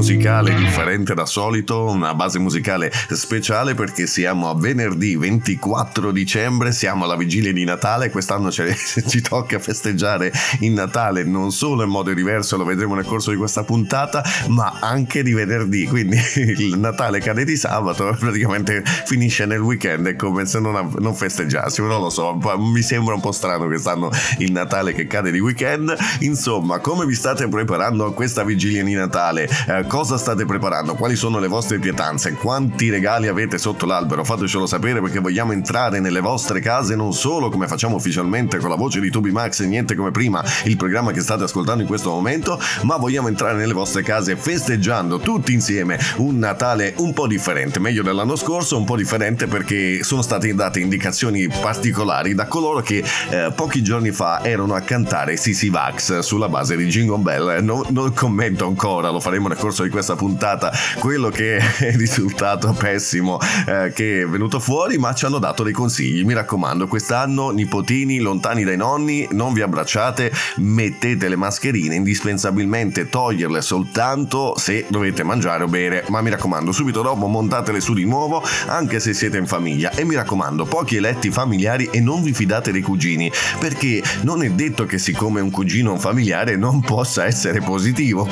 Dalla base musicale differente da solito, una base musicale speciale perché siamo a venerdì 24 dicembre, siamo alla vigilia di Natale, quest'anno ci tocca festeggiare il Natale non solo in modo diverso, lo vedremo nel corso di questa puntata, ma anche di venerdì, quindi il Natale cade di sabato, praticamente finisce nel weekend, è come se non, non festeggiassimo, non lo so, mi sembra un po' strano quest'anno il Natale che cade di weekend, insomma, come vi state preparando a questa vigilia di Natale? Eh, cosa state preparando? Quali sono le vostre pietanze? Quanti regali avete sotto l'albero? Fatecelo sapere perché vogliamo entrare nelle vostre case non solo come facciamo ufficialmente con la voce di Tubi Max e niente come prima, il programma che state ascoltando in questo momento, ma vogliamo entrare nelle vostre case festeggiando tutti insieme un Natale un po' differente, meglio dell'anno scorso, un po' differente perché sono state date indicazioni particolari da coloro che eh, pochi giorni fa erano a cantare Sisi Vax sulla base di Jingle Bell. Non, non commento ancora, lo faremo nel corso di questa puntata, quello che è risultato pessimo eh, che è venuto fuori, ma ci hanno dato dei consigli. Mi raccomando, quest'anno nipotini lontani dai nonni, non vi abbracciate, mettete le mascherine, indispensabilmente toglierle soltanto se dovete mangiare o bere, ma mi raccomando, subito dopo montatele su di nuovo, anche se siete in famiglia. E mi raccomando, pochi eletti familiari e non vi fidate dei cugini, perché non è detto che siccome un cugino è un familiare non possa essere positivo.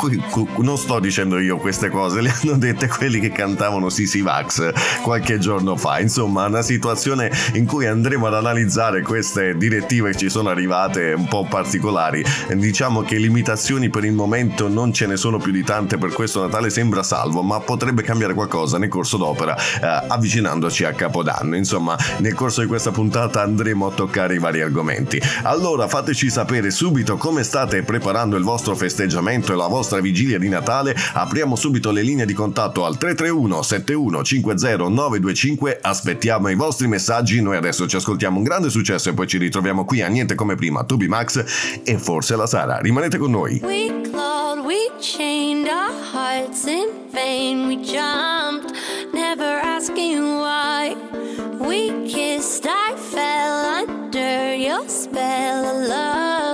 Non sto dicendo io queste cose, le hanno dette quelli che cantavano Sisi Vax qualche giorno fa. Insomma, una situazione in cui andremo ad analizzare queste direttive che ci sono arrivate un po' particolari. Diciamo che limitazioni per il momento non ce ne sono più di tante per questo Natale sembra salvo, ma potrebbe cambiare qualcosa nel corso d'opera eh, avvicinandoci a Capodanno. Insomma, nel corso di questa puntata andremo a toccare i vari argomenti. Allora, fateci sapere subito come state preparando il vostro festeggiamento e la vostra vigilia di Natale. Apriamo subito le linee di contatto al 331 71 50 925. Aspettiamo i vostri messaggi. Noi adesso ci ascoltiamo un grande successo e poi ci ritroviamo qui a niente come prima. Tubi Max e forse la Sara. Rimanete con noi. We clawed, we chained our hearts in vain. We jumped, never asking why. We kissed, I fell under your spell of love.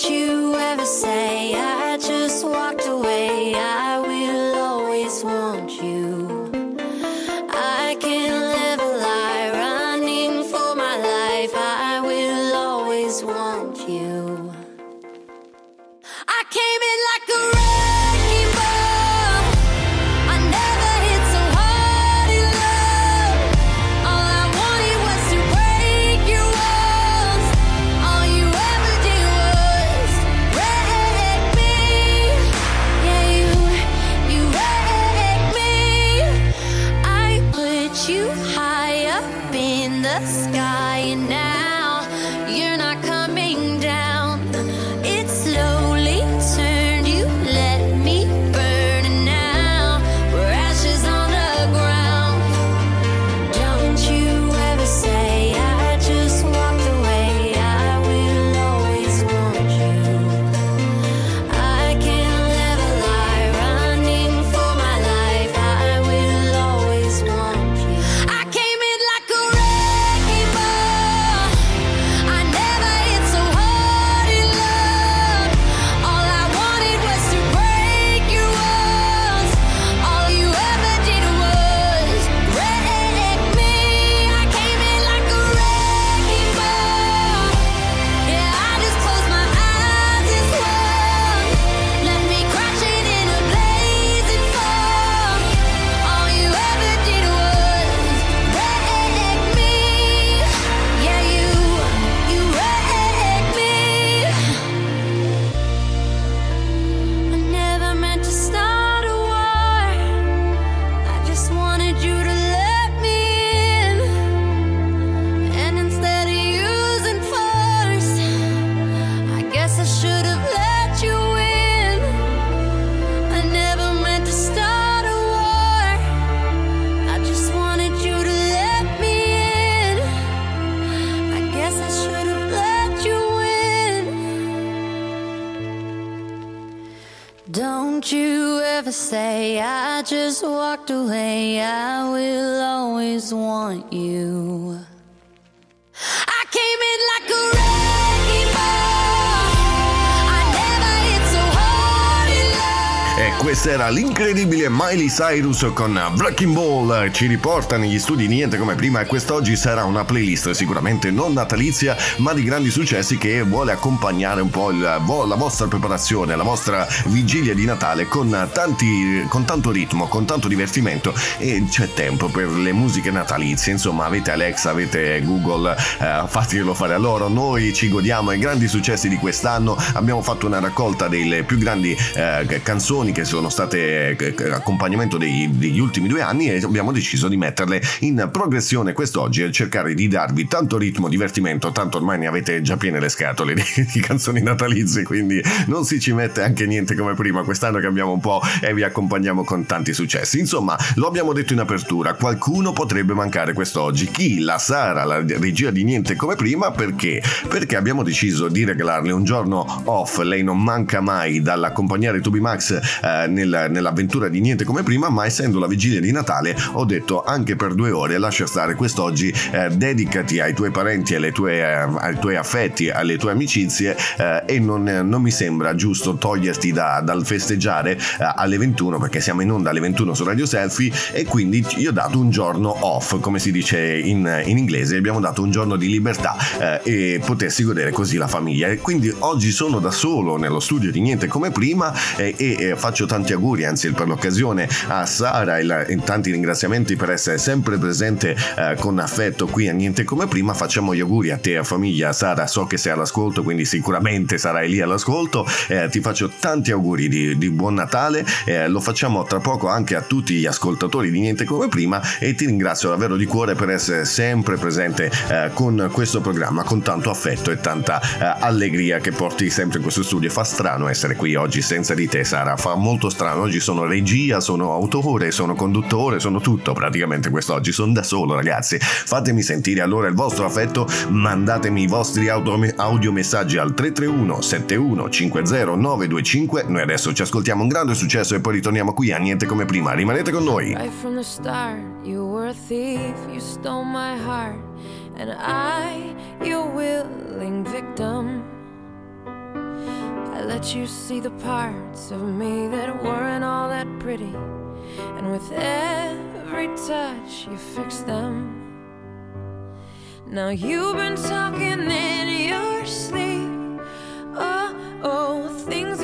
Don't you ever say I just walked away. I questa Miley Cyrus con Wrecking Ball. Ci riporta negli studi niente come prima e quest'oggi sarà una playlist sicuramente non natalizia ma di grandi successi che vuole accompagnare un po' la vostra preparazione, la vostra vigilia di Natale con, tanti, con tanto ritmo, con tanto divertimento e c'è tempo per le musiche natalizie. Insomma avete Alexa, avete Google, eh, fatelo fare a loro. Noi ci godiamo i grandi successi di quest'anno. Abbiamo fatto una raccolta delle più grandi eh, canzoni che sono state eh, accompagnamento dei- degli ultimi due anni e abbiamo deciso di metterle in progressione quest'oggi e cercare di darvi tanto ritmo, divertimento, tanto ormai ne avete già piene le scatole di, di canzoni natalizie, quindi non si ci mette anche niente come prima. Quest'anno cambiamo un po' e vi accompagniamo con tanti successi. Insomma, lo abbiamo detto in apertura, qualcuno potrebbe mancare quest'oggi. Chi? La Sara, la regia di niente come prima, perché? Perché abbiamo deciso di regalarle un giorno off. Lei non manca mai dall'accompagnare Tubi Max eh, nel- nell'avventura di niente come prima, ma essendo la vigilia di Natale ho detto anche per due ore lascia stare quest'oggi, eh, dedicati ai tuoi parenti, tue, eh, ai tuoi affetti, alle tue amicizie eh, e non, non mi sembra giusto toglierti da- dal festeggiare eh, alle 21 perché siamo in onda alle 21 su Radio Selfie e quindi io ho dato un giorno off, come si dice in, in inglese, abbiamo dato un giorno di libertà eh, e potersi godere così la famiglia. E quindi oggi sono da solo nello studio di niente come prima eh, e faccio tanti auguri, anzi per l'occasione a Sara e, tanti ringraziamenti per essere sempre presente eh, con affetto qui a niente come prima. Facciamo gli auguri a te a famiglia. Sara, so che sei all'ascolto, quindi sicuramente sarai lì all'ascolto. Eh, ti faccio tanti auguri di, di buon Natale. Eh, lo facciamo tra poco anche a tutti gli ascoltatori di niente come prima e ti ringrazio davvero di cuore per essere sempre presente eh, con questo programma, con tanto affetto e tanta eh, allegria che porti sempre in questo studio. Fa strano essere qui oggi senza di te, Sara. Fa molto strano. Oggi sono regia, sono autore, sono conduttore, sono tutto praticamente quest'oggi. Sono da solo, ragazzi. Fatemi sentire allora il vostro affetto. Mandatemi i vostri auto- audiomessaggi al 331 71 50 925. Noi adesso ci ascoltiamo un grande successo e poi ritorniamo qui a niente come prima. Rimanete con noi. Right and I, your willing victim. I let you see the parts of me that weren't all that pretty, and with every touch, you fix them. Now you've been talking in your sleep. Oh, oh, things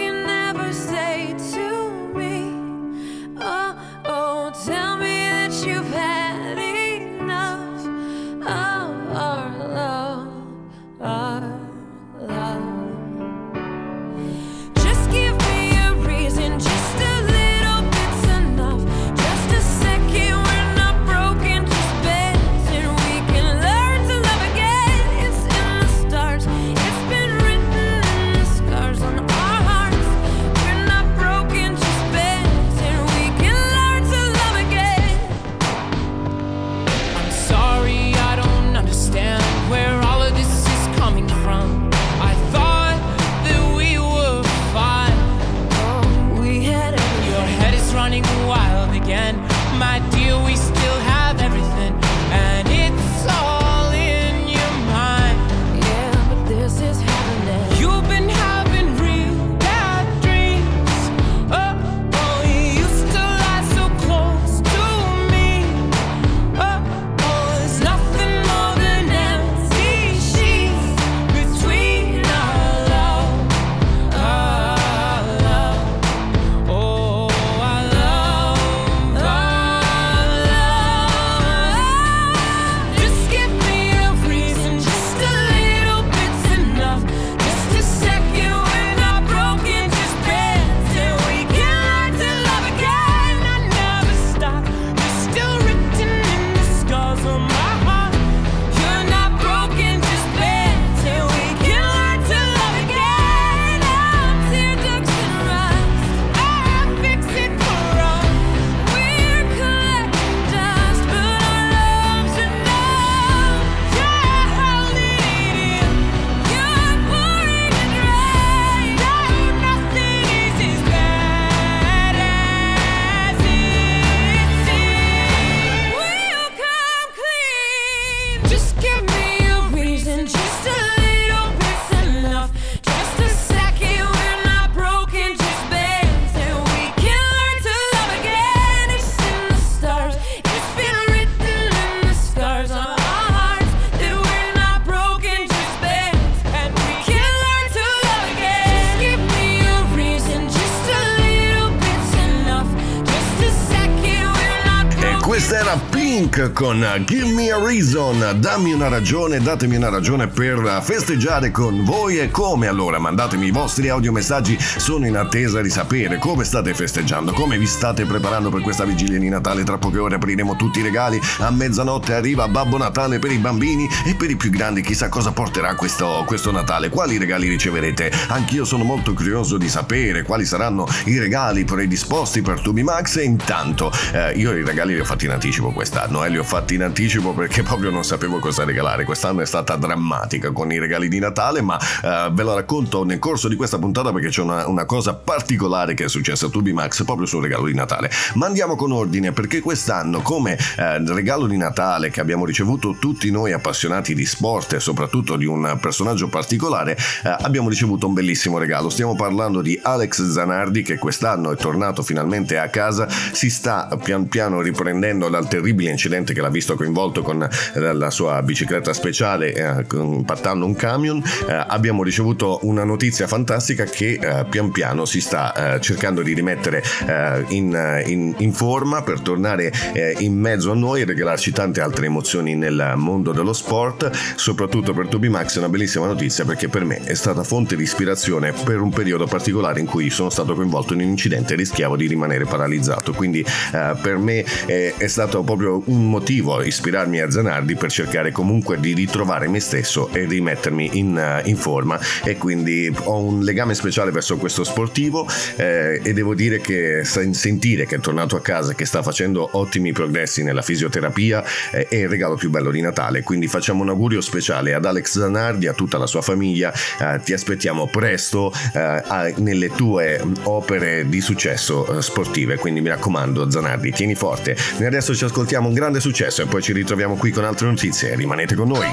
Pink con Give Me a Reason, dammi una ragione, datemi una ragione per festeggiare con voi e come. Allora mandatemi i vostri audiomessaggi, sono in attesa di sapere come state festeggiando, come vi state preparando per questa vigilia di Natale, tra poche ore apriremo tutti i regali, a mezzanotte arriva Babbo Natale per i bambini e per i più grandi. Chissà cosa porterà questo, questo Natale, quali regali riceverete, anch'io sono molto curioso di sapere quali saranno i regali predisposti per Tubi Max. E intanto eh, io i regali li ho fatti in anticipo quest'anno, eh, li ho fatti in anticipo perché proprio non sapevo cosa regalare. Quest'anno è stata drammatica con i regali di Natale, ma eh, ve la racconto nel corso di questa puntata perché c'è una, una cosa particolare che è successa a Tubimax proprio sul regalo di Natale. Ma andiamo con ordine perché quest'anno, come eh, regalo di Natale che abbiamo ricevuto tutti noi appassionati di sport e soprattutto di un personaggio particolare, eh, abbiamo ricevuto un bellissimo regalo. Stiamo parlando di Alex Zanardi che quest'anno è tornato finalmente a casa, si sta pian piano riprendendo dal terribile terribile incidente che l'ha visto coinvolto con eh, la sua bicicletta speciale eh, impattando un camion, eh, abbiamo ricevuto una notizia fantastica che eh, pian piano si sta eh, cercando di rimettere eh, in, in, in, forma per tornare in mezzo a noi e regalarci tante altre emozioni nel mondo dello sport, soprattutto per Toby Max è una bellissima notizia perché per me è stata fonte di ispirazione per un periodo particolare in cui sono stato coinvolto in un incidente e rischiavo di rimanere paralizzato, quindi per me è, è stato proprio proprio un motivo ispirarmi a Zanardi per cercare comunque di ritrovare me stesso e rimettermi in, uh, in forma. E quindi ho un legame speciale verso questo sportivo eh, e devo dire che sentire che è tornato a casa che sta facendo ottimi progressi nella fisioterapia eh, è il regalo più bello di Natale. Quindi facciamo un augurio speciale ad Alex Zanardi a tutta la sua famiglia eh, ti aspettiamo presto eh, nelle tue opere di successo eh, sportive. Quindi mi raccomando Zanardi tieni forte. Noi adesso ci ascoltiamo grande successo e poi ci ritroviamo qui con altre notizie. Rimanete con noi.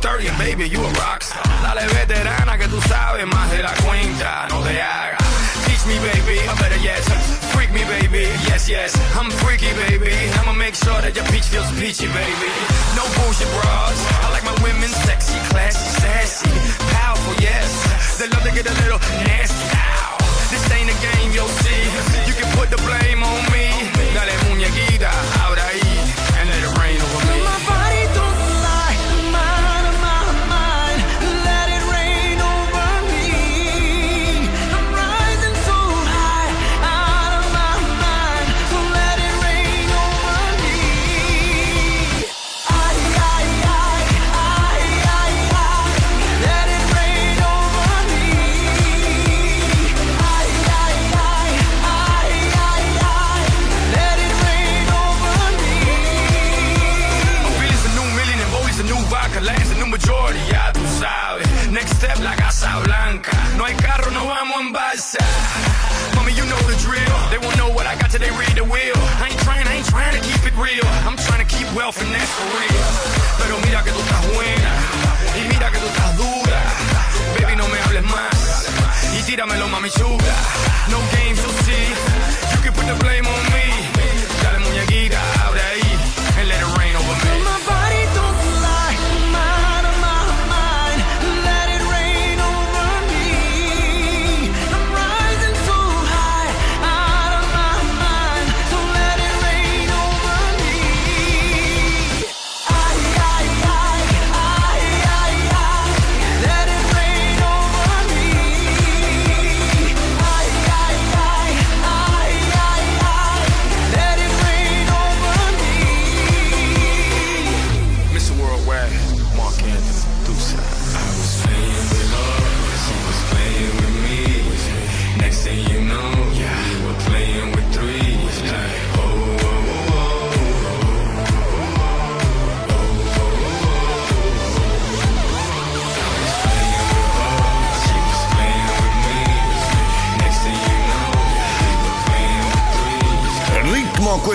Baby, you a rockstar. Dale veterana que tú sabes más de la cuenta, no te hagas. Teach me, baby, I better yes. Freak me, baby, yes, yes. I'm freaky, baby. I'ma make sure that your peach feels peachy, baby. No bullshit bras. I like my women sexy, classy, sassy, powerful, yes. They love to get a little nasty. This ain't a game, you'll see. You can put the blame on me. Dale muñequita, ahora ahí, side. Mommy, you know the drill. They won't know what I got till they read the wheel. I ain't trying, I ain't trying to keep it real. I'm trying to keep wealth and that's for real. Pero mira que tú estás buena. Y mira que tú estás dura. Baby, no me hables más. Y tíramelo, mami chula.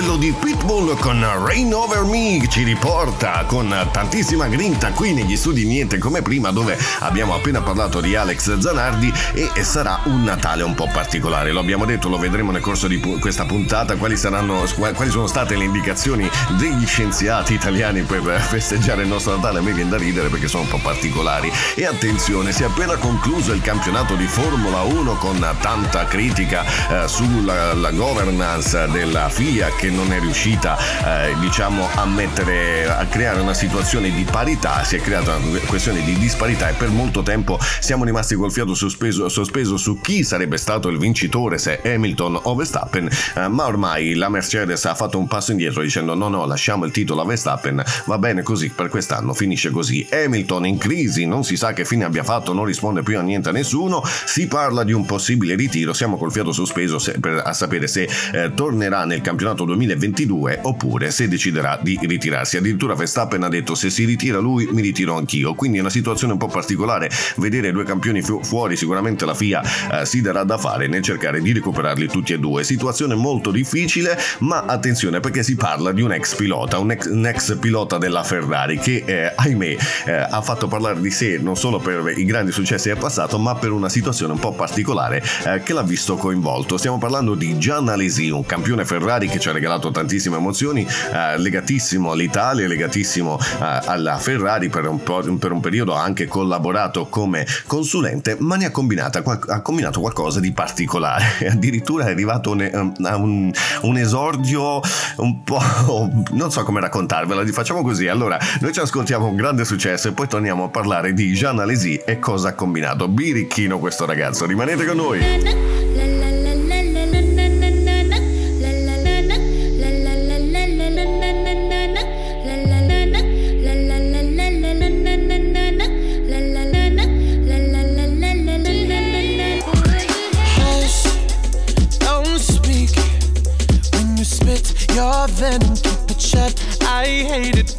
Quello di Pitbull con Rain Over Me ci riporta con tantissima grinta qui negli studi Niente come prima dove abbiamo appena parlato di Alex Zanardi e sarà un Natale un po' particolare. Lo abbiamo detto, lo vedremo nel corso di questa puntata, quali, saranno, quali sono state le indicazioni degli scienziati italiani per festeggiare il nostro Natale. A me viene da ridere perché sono un po' particolari. E attenzione, si è appena concluso il campionato di Formula 1 con tanta critica eh, sulla governance della FIA che non è riuscita eh, diciamo a mettere a creare una situazione di parità si è creata una questione di disparità e per molto tempo siamo rimasti col fiato sospeso, sospeso su chi sarebbe stato il vincitore se Hamilton o Verstappen eh, ma ormai la Mercedes ha fatto un passo indietro dicendo no no lasciamo il titolo a Verstappen va bene così per quest'anno finisce così. Hamilton in crisi non si sa che fine abbia fatto non risponde più a niente a nessuno si parla di un possibile ritiro siamo col fiato sospeso se, per, a sapere se eh, tornerà nel campionato 2022 oppure se deciderà di ritirarsi. Addirittura Verstappen ha detto se si ritira lui mi ritiro anch'io, quindi è una situazione un po' particolare vedere due campioni fu- fuori, sicuramente la FIA eh, si darà da fare nel cercare di recuperarli tutti e due. Situazione molto difficile, ma attenzione perché si parla di un ex pilota, un ex, un ex pilota della Ferrari che eh, ahimè eh, ha fatto parlare di sé non solo per i grandi successi del passato, ma per una situazione un po' particolare eh, che l'ha visto coinvolto. Stiamo parlando di Gian Alesi, un campione Ferrari che ci ha regalato tantissime emozioni, eh, legatissimo all'Italia, legatissimo eh, alla Ferrari, per un, per un, periodo ha anche collaborato come consulente, ma ne ha, ha combinato qualcosa di particolare. Addirittura è arrivato un, um, un, un esordio un po'... non so come raccontarvela, facciamo così. Allora, noi ci ascoltiamo un grande successo e poi torniamo a parlare di Jean Alesi e cosa ha combinato. Birichino questo ragazzo, rimanete con noi.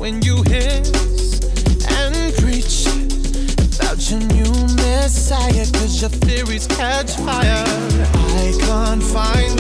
When you hiss and preach about your new messiah, cause your theories catch fire. I can't find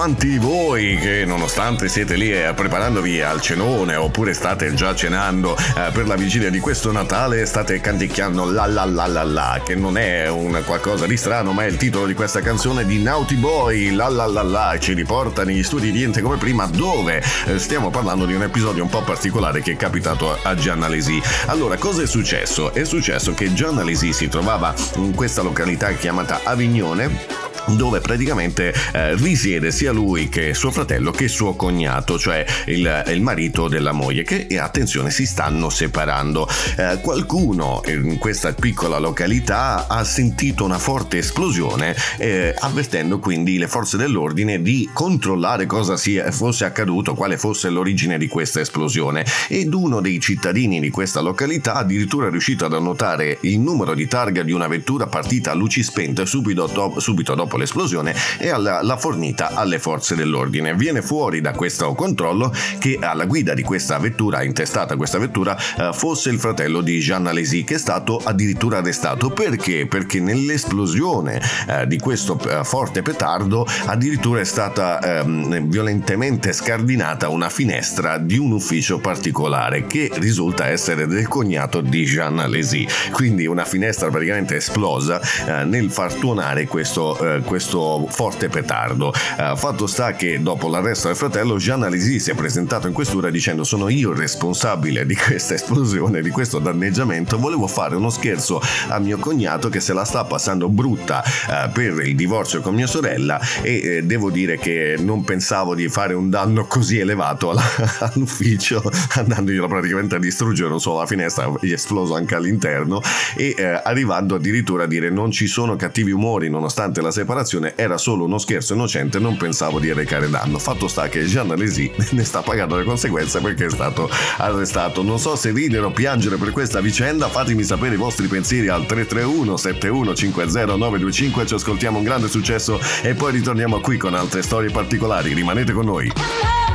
quanti voi che nonostante siete lì eh, preparandovi al cenone oppure state già cenando eh, per la vigilia di questo Natale state canticchiando la la la la la che non è un qualcosa di strano ma è il titolo di questa canzone di Naughty Boy la la la la ci riporta negli studi di Niente come prima dove eh, stiamo parlando di un episodio un po' particolare che è capitato a Gianna Lesi allora cosa è successo? è successo che Gianna Lesi si trovava in questa località chiamata Avignone dove praticamente eh, risiede sia lui che suo fratello che suo cognato, cioè il, il marito della moglie, che e attenzione si stanno separando. Eh, qualcuno in questa piccola località ha sentito una forte esplosione, eh, avvertendo quindi le forze dell'ordine di controllare cosa fosse accaduto, quale fosse l'origine di questa esplosione. Ed uno dei cittadini di questa località addirittura è riuscito ad annotare il numero di targa di una vettura partita a luci spente subito, do- subito dopo l'esplosione e l'ha fornita alle forze dell'ordine. Viene fuori da questo controllo che alla guida di questa vettura, intestata questa vettura, eh, fosse il fratello di Jean Alesi che è stato addirittura arrestato. Perché? Perché nell'esplosione eh, di questo eh, forte petardo addirittura è stata ehm, violentemente scardinata una finestra di un ufficio particolare che risulta essere del cognato di Jean Alesi. Quindi una finestra praticamente esplosa eh, nel far tuonare questo, eh, questo forte petardo. Uh, fatto sta che dopo l'arresto del fratello, Jean Alesi si è presentato in questura dicendo sono io il responsabile di questa esplosione, di questo danneggiamento, volevo fare uno scherzo a mio cognato che se la sta passando brutta uh, per il divorzio con mia sorella e eh, devo dire che non pensavo di fare un danno così elevato alla, all'ufficio andandoglielo praticamente a distruggere non solo la finestra, gli è esploso anche all'interno e eh, arrivando addirittura a dire non ci sono cattivi umori nonostante la separazione era solo uno scherzo innocente, non pensavo di arrecare danno. Fatto sta che Jean Alesi ne sta pagando le conseguenze perché è stato arrestato. Non so se ridere o piangere per questa vicenda, fatemi sapere i vostri pensieri al 331 7150 925, ci ascoltiamo un grande successo e poi ritorniamo qui con altre storie particolari. Rimanete con noi.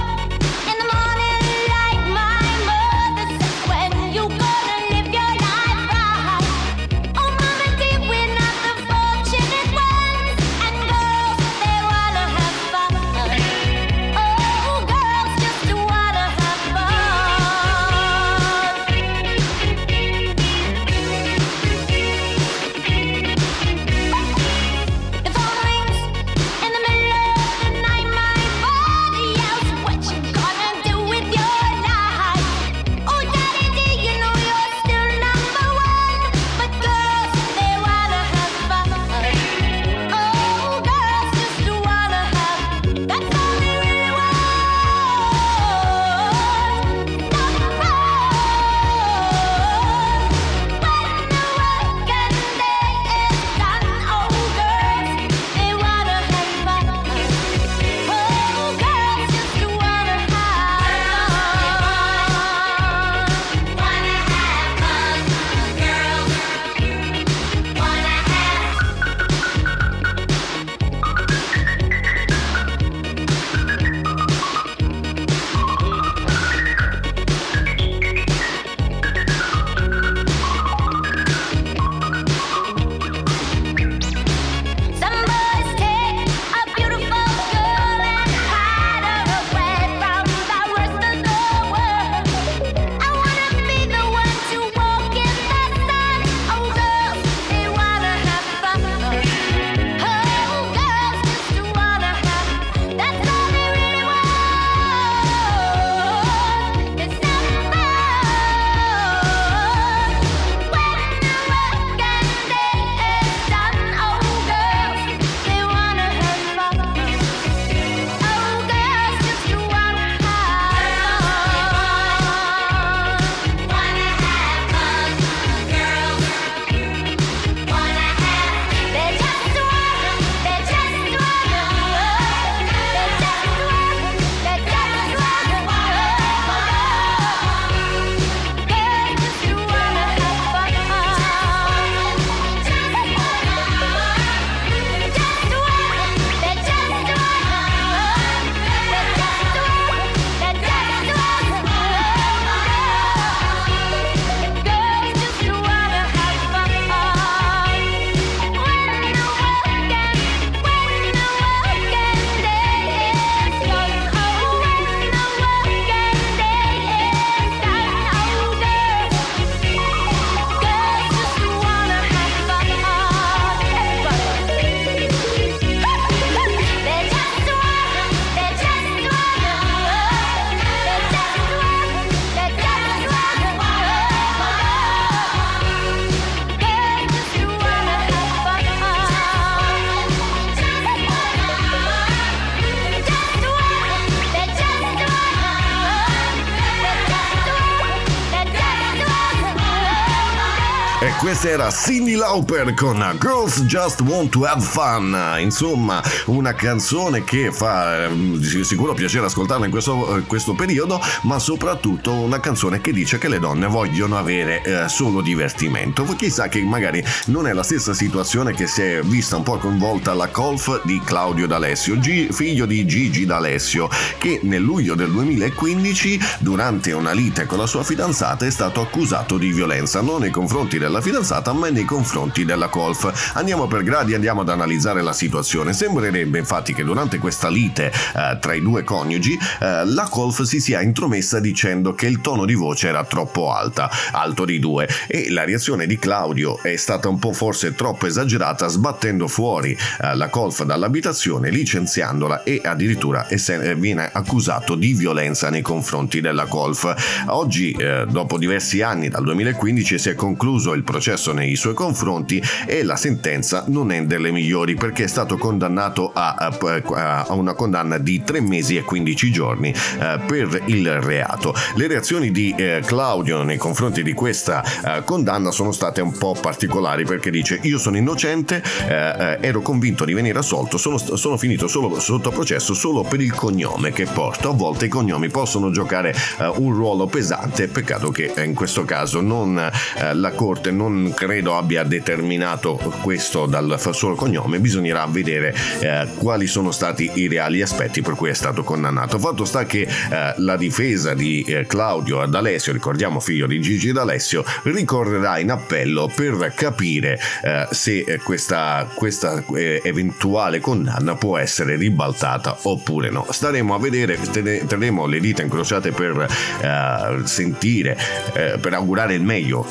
Questa era Cindy Lauper con Girls Just Want to Have Fun. Insomma, una canzone che fa eh, sicuro piacere ascoltarla in questo, questo, periodo, ma soprattutto una canzone che dice che le donne vogliono avere eh, solo divertimento. Chissà che magari non è la stessa situazione che si è vista un po' coinvolta la colf di Claudio D'Alessio, G- figlio di Gigi D'Alessio, che nel luglio del 2015, durante una lite con la sua fidanzata, è stato accusato di violenza non nei confronti della fidanzata ma nei confronti della Colf. Andiamo per gradi, andiamo ad analizzare la situazione. Sembrerebbe infatti che durante questa lite eh, tra i due coniugi eh, la Colf si sia intromessa dicendo che il tono di voce era troppo alta, alto di due e la reazione di Claudio è stata un po' forse troppo esagerata sbattendo fuori eh, la Colf dall'abitazione, licenziandola e addirittura eh, viene accusato di violenza nei confronti della Colf. Oggi, eh, dopo diversi anni, dal 2015, si è concluso il processo nei suoi confronti e la sentenza non è delle migliori perché è stato condannato a, a, a una condanna di 3 mesi e 15 giorni eh, per il reato. Le reazioni di eh, Claudio nei confronti di questa eh, condanna sono state un po' particolari perché dice io sono innocente, eh, eh, ero convinto di venire assolto, sono, sono, finito solo sotto processo solo per il cognome che porto. A volte i cognomi possono giocare eh, un ruolo pesante, peccato che in questo caso non, la Corte non credo abbia determinato questo dal solo cognome, bisognerà vedere eh, quali sono stati i reali aspetti per cui è stato condannato. Fatto sta che eh, la difesa di eh, Claudio D'Alessio, ricordiamo figlio di Gigi D'Alessio, ricorrerà in appello per capire eh, se questa, questa eh, eventuale condanna può essere ribaltata oppure no. Staremo a vedere, terremo le dita incrociate per eh, sentire, per augurare il meglio.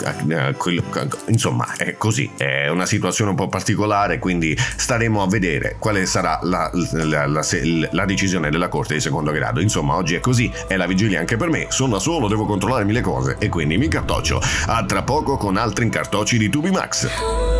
Insomma, è così, è una situazione un po' particolare, quindi staremo a vedere quale sarà la, la, la, la, decisione della Corte di secondo grado. Insomma, oggi è così, è la vigilia anche per me, sono da solo, devo controllare mille cose e quindi mi cartoccio. A tra poco con altri incartocci di Tubi Max.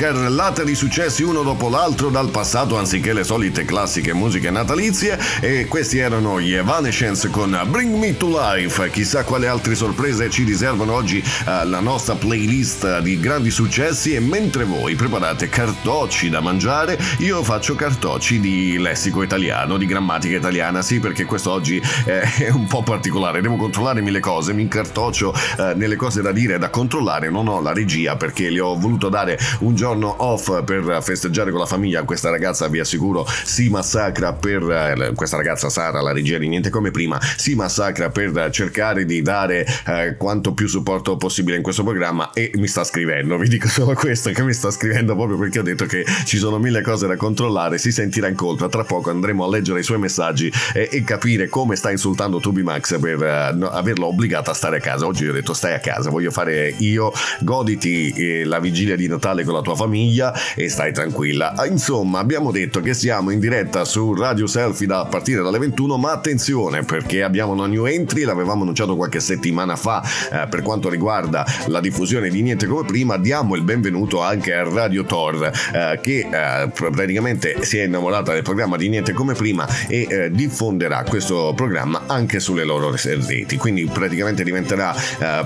Carrellata di successi uno dopo l'altro dal passato anziché le solite classiche musiche natalizie. E questi erano gli Evanescence con Bring Me to Life. Chissà quale altre sorprese ci riservano oggi uh, la nostra playlist di grandi successi. E mentre voi preparate cartocci da mangiare, io faccio cartocci di lessico italiano, di grammatica italiana, sì perché questo oggi eh, è un po' particolare, devo controllare mille cose, mi incartoccio eh, nelle cose da dire e da controllare, non ho la regia perché gli ho voluto dare un giorno off per festeggiare con la famiglia, questa ragazza vi assicuro si massacra per, eh, questa ragazza Sara, la regia di niente come prima, si massacra per cercare di dare eh, quanto più supporto possibile in questo programma e mi sta scrivendo, vi dico solo questo che mi sta scrivendo proprio perché ho detto che ci sono mille cose da controllare, si sentirà in colpa, tra poco andremo a leggere i suoi messaggi e, e capire come sta insultando Tubi Max per uh, averlo obbligata a stare a casa, oggi ho detto stai a casa, voglio fare io, goditi eh, la vigilia di Natale con la tua famiglia e stai tranquilla. Insomma, abbiamo detto che siamo in diretta su Radio Selfie da partire dalle 21, ma attenzione perché abbiamo una new entry, l'avevamo annunciato qualche settimana fa eh, per quanto riguarda la diffusione di Niente come prima, diamo il benvenuto anche a Radio Tor eh, che eh, praticamente si è innamorata del programma di Niente come prima e eh, diffonderà questo programma anche sulle loro reti, quindi praticamente diventerà eh,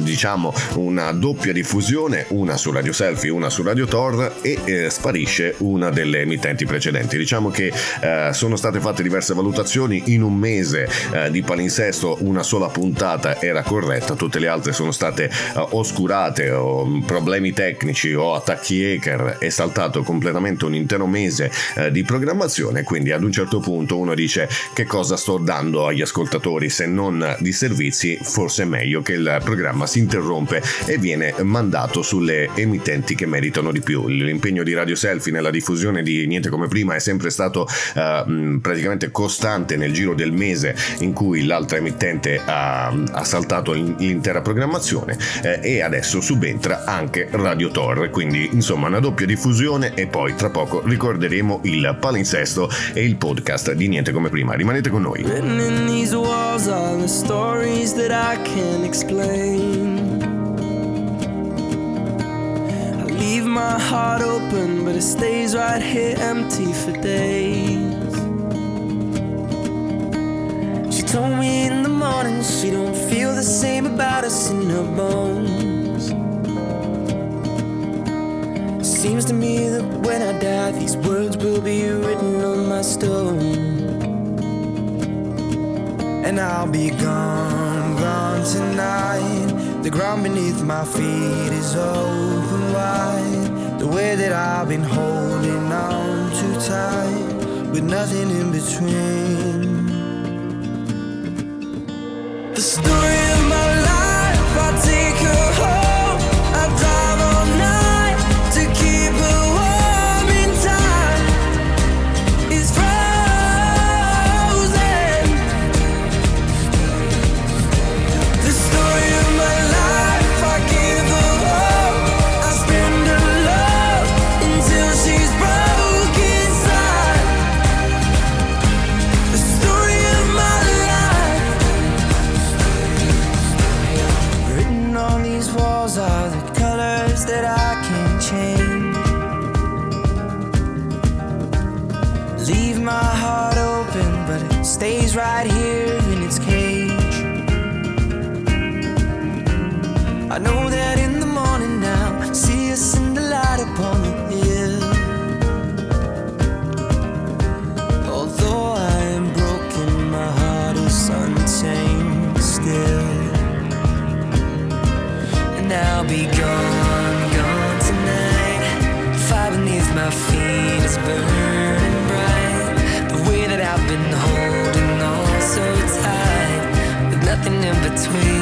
diciamo una doppia diffusione, una su Radio Selfie, una su Radio Tor e eh, sparisce una delle emittenti precedenti. Diciamo che eh, sono state fatte diverse valutazioni, in un mese eh, di palinsesto una sola puntata era corretta, tutte le altre sono state eh, oscurate o mm, problemi tecnici o attacchi hacker, è saltato completamente un intero mese eh, di programmazione, quindi ad un certo punto uno dice che cosa sto dando agli ascoltatori? Se non di servizi, forse è meglio che il programma si interrompe e viene mandato sulle emittenti che meritano di più. L'impegno di Radio Selfie nella diffusione di Niente come prima è sempre stato uh, praticamente costante nel giro del mese in cui l'altra emittente ha, ha saltato l'intera programmazione eh, e adesso subentra anche Radio Tor, quindi insomma una doppia diffusione e poi tra poco ricorderemo il palinsesto e il podcast di Niente come prima. Rimanete con noi. Leave my heart open, but it stays right here empty for days. She told me in the morning she don't feel the same about us in her bones. Seems to me that when I die, these words will be written on my stone. And I'll be gone, gone tonight. The ground beneath my feet is open wide. The way that I've been holding on too tight, with nothing in between. The story of my life, I take her home. between.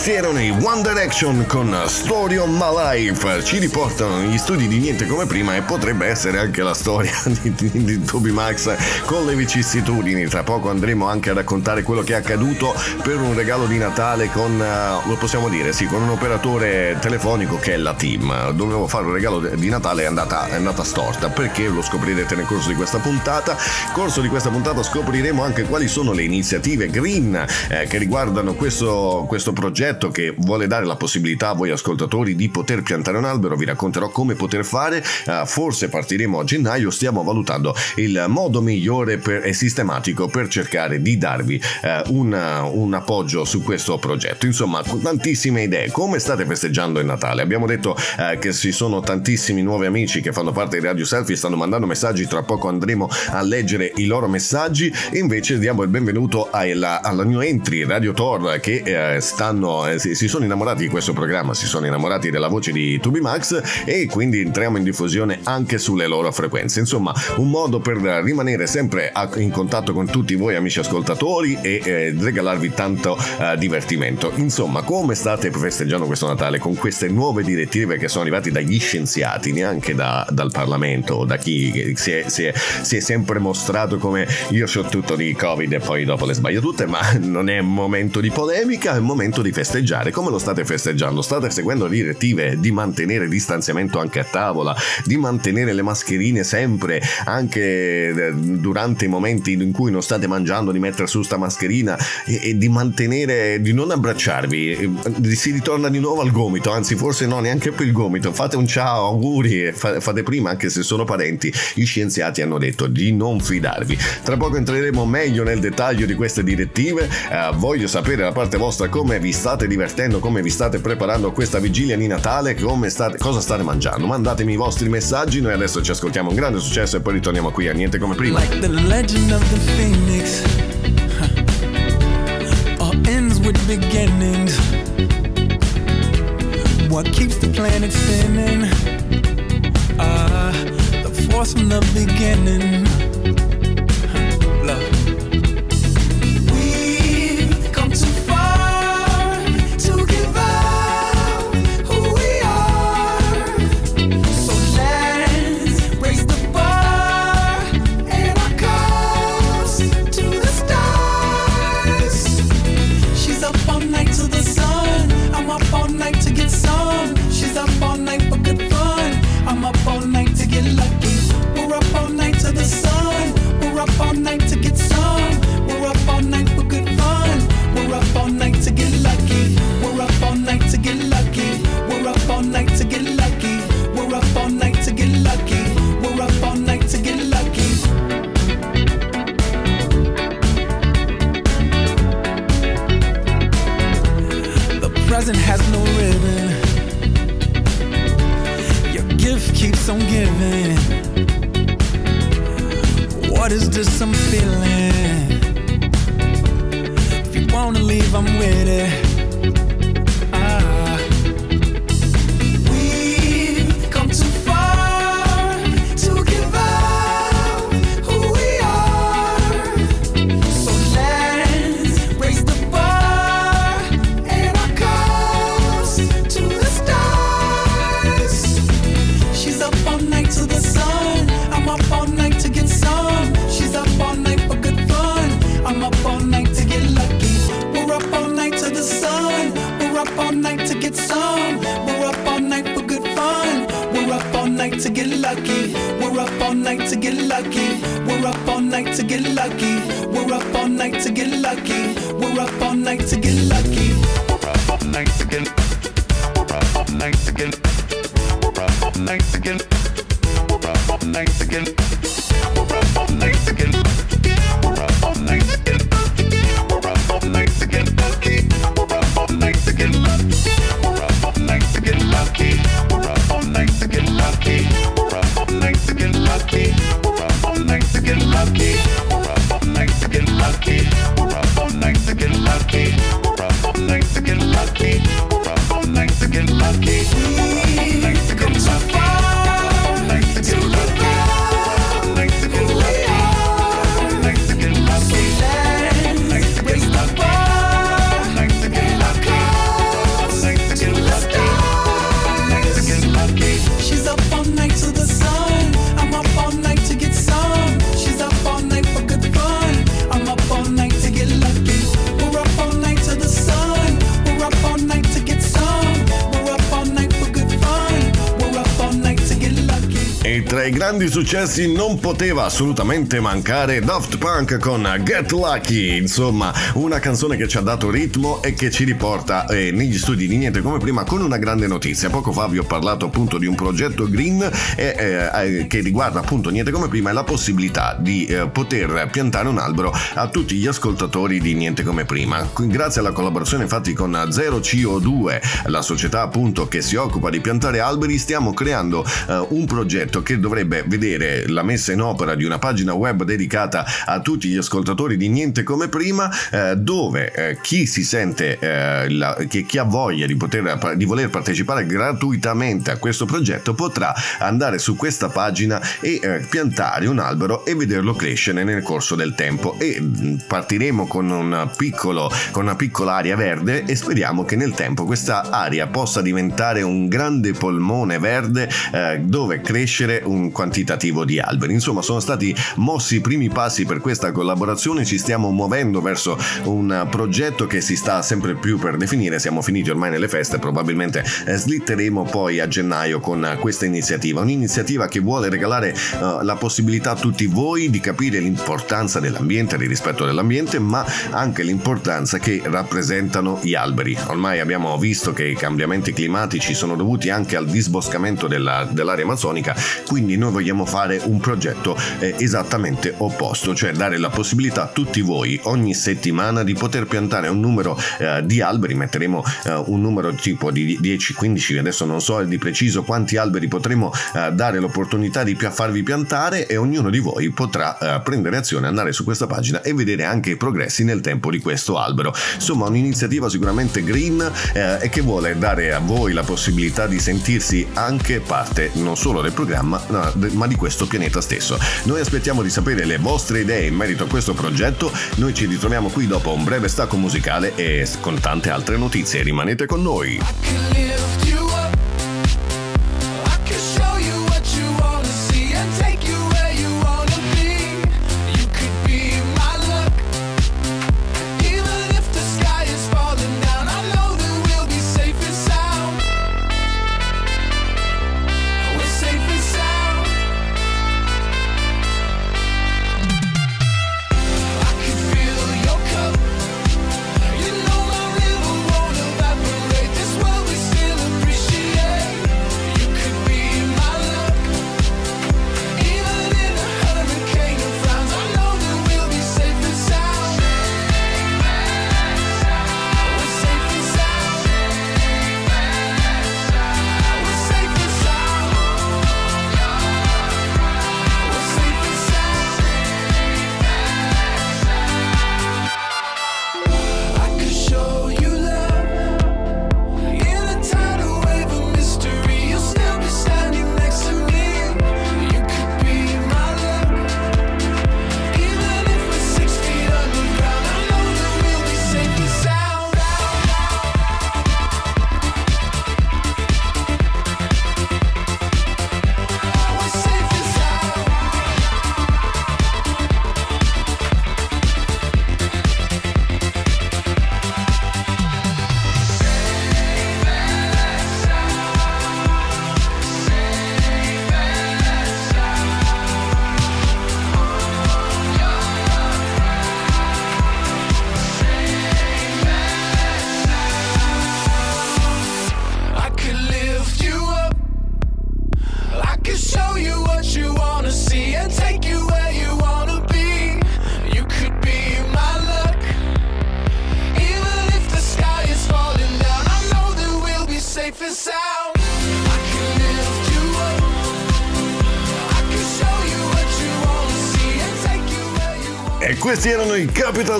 Questi erano i One Direction con Story of My Life. Ci riportano negli studi di Niente come prima e potrebbe essere anche la storia di, di, di Toby Max con le vicissitudini. Tra poco andremo anche a raccontare quello che è accaduto per un regalo di Natale con, eh, lo possiamo dire, sì, con un operatore telefonico che è la team. Dovevo fare un regalo di Natale è andata, è andata storta. Perché lo scoprirete nel corso di questa puntata. Nel corso di questa puntata scopriremo anche quali sono le iniziative green eh, che riguardano questo, questo progetto che vuole dare la possibilità a voi ascoltatori di poter piantare un albero. Vi racconterò come poter fare. Eh, forse partiremo a gennaio. Stiamo valutando il modo migliore per, e sistematico per cercare di darvi eh, un, un appoggio su questo progetto. Insomma, tantissime idee. Come state festeggiando il Natale? Abbiamo detto eh, che ci sono tantissimi nuovi amici che fanno parte di Radio Selfie, stanno mandando messaggi. Tra poco andremo a leggere i loro messaggi. Invece diamo il benvenuto alla, alla new entry Radio Tor che eh, stanno, eh, si, si sono innamorati di questo programma, si sono innamorati della voce di Tubi Max e quindi entriamo in diffusione anche sulle loro frequenze. Insomma, un modo per rimanere sempre a- in contatto con tutti voi amici ascoltatori e eh, regalarvi tanto eh, divertimento. Insomma, come state festeggiando questo Natale con queste nuove direttive che sono arrivate dagli scienziati, neanche da- dal Parlamento o da chi si è, si, è, si è sempre mostrato come io so tutto di Covid e poi dopo le sbaglio tutte, ma non è momento di polemica, è momento di festeggiare. Come lo state festeggiando? State seguendo le direttive di mantenere distanziamento anche a tavola, di mantenere le mascherine sempre, anche eh, durante i momenti in cui non state mangiando, di mettere su sta mascherina e, e di mantenere, di non abbracciarvi. Eh, Si ritorna di nuovo al gomito, anzi forse no, neanche più il gomito. Fate un ciao, auguri, fa- fate prima anche se sono parenti. Gli scienziati hanno detto di non fidarvi. Tra poco entreremo meglio nel dettaglio di queste direttive. Eh, voglio sapere da parte vostra come vi state divertendo, come vi state preparando questa vigilia di Natale, come state, cosa state mangiando. Mandatemi i vostri messaggi, noi adesso ci ascoltiamo un grande successo e poi ritorniamo qui a niente come prima. Like the legend of the phoenix. All ends with beginnings. What keeps the planet spinning? Ah, the force from the beginning. Successi non poteva assolutamente mancare Daft Punk con Get Lucky, insomma una canzone che ci ha dato ritmo e che ci riporta eh, negli studi di Niente come prima con una grande notizia. Poco fa vi ho parlato appunto di un progetto green eh, eh, che riguarda appunto Niente come prima e la possibilità di eh, poter piantare un albero a tutti gli ascoltatori di Niente come prima. Grazie alla collaborazione infatti con Zero CO2, la società appunto che si occupa di piantare alberi, stiamo creando eh, un progetto che dovrebbe vedere la messa in opera di una pagina web dedicata a tutti gli ascoltatori di Niente come prima, eh, dove eh, chi si sente, eh, la, che chi ha voglia di, poter, di voler partecipare gratuitamente a questo progetto potrà andare su questa pagina e eh, piantare un albero e vederlo crescere nel corso del tempo. E mm, partiremo con, un piccolo, con una piccola area verde e speriamo che nel tempo questa area possa diventare un grande polmone verde eh, dove crescere un quantitativo di alberi. Insomma, sono stati mossi i primi passi per questa collaborazione, ci stiamo muovendo verso un progetto che si sta sempre più per definire, siamo finiti ormai nelle feste, probabilmente eh, slitteremo poi a gennaio con questa iniziativa, un'iniziativa che vuole regalare uh, la possibilità a tutti voi di capire l'importanza dell'ambiente, del rispetto dell'ambiente, ma anche l'importanza che rappresentano gli alberi. Ormai abbiamo visto che i cambiamenti climatici sono dovuti anche al disboscamento della, dell'area amazzonica, quindi noi vogliamo fare un progetto eh, esattamente opposto, cioè dare la possibilità a tutti voi ogni settimana di poter piantare un numero eh, di alberi, metteremo eh, un numero tipo di 10-15, adesso non so di preciso quanti alberi potremo eh, dare l'opportunità di farvi piantare e ognuno di voi potrà eh, prendere azione, andare su questa pagina e vedere anche i progressi nel tempo di questo albero. Insomma, un'iniziativa sicuramente green eh, e che vuole dare a voi la possibilità di sentirsi anche parte non solo del programma, ma di questo pianeta stesso. Noi aspettiamo di sapere le vostre idee in merito a questo progetto. Noi ci ritroviamo qui dopo un breve stacco musicale e con tante altre notizie. Rimanete con noi.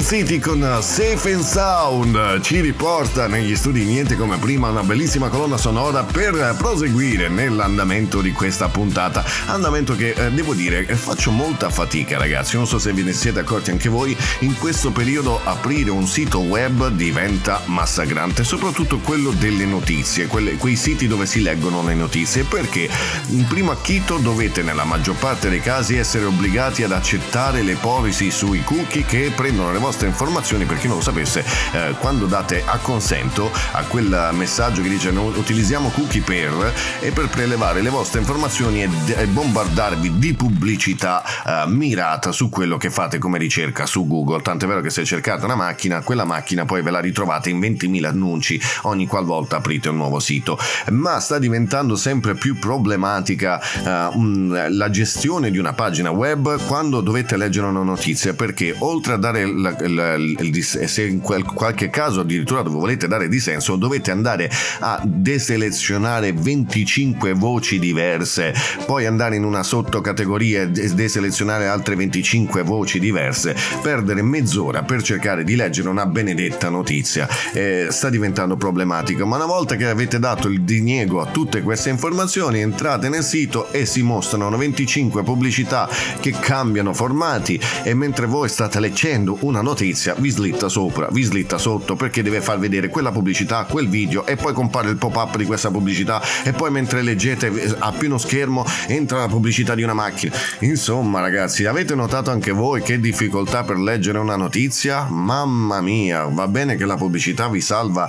Capital City con Safe and Sound. Ci riporta negli studi niente come prima una bellissima colonna sonora per proseguire nell'andamento di questa puntata. Andamento che eh, devo dire faccio molta fatica, ragazzi. Non so se ve ne siete accorti anche voi. In questo periodo aprire un sito web diventa massacrante, soprattutto quello delle notizie, quelle- quei siti dove si leggono le notizie. Perché in primo acchito dovete nella maggior parte dei casi essere obbligati ad accettare le policy sui cookie che prendono le vostre informazioni. Per chi non lo sapesse, eh, quando date acconsento a quel messaggio che dice "No, utilizziamo cookie per e per prelevare le vostre informazioni e, e bombardarvi di pubblicità eh, mirata su quello che fate come ricerca su Google. Tant'è vero che se cercate una macchina, quella macchina poi ve la ritrovate in 20.000 annunci ogni qualvolta aprite un nuovo sito. Ma sta diventando sempre più problematica eh, la gestione di una pagina web quando dovete leggere una notizia perché oltre a dare il, il- il dis- e se in quel- qualche caso addirittura dove volete dare dissenso dovete andare a deselezionare 25 voci diverse poi andare in una sottocategoria e des- deselezionare altre 25 voci diverse perdere mezz'ora per cercare di leggere una benedetta notizia eh, sta diventando problematico. Ma una volta che avete dato il diniego a tutte queste informazioni entrate nel sito e si mostrano 25 pubblicità che cambiano formati e mentre voi state leggendo una notizia vi slitta sopra vi slitta sotto perché deve far vedere quella pubblicità quel video e poi compare il pop-up di questa pubblicità e poi mentre leggete eh, a pieno schermo entra la pubblicità di una macchina. Insomma ragazzi avete notato anche voi che difficoltà per leggere una notizia? Mamma mia va bene che la pubblicità vi salva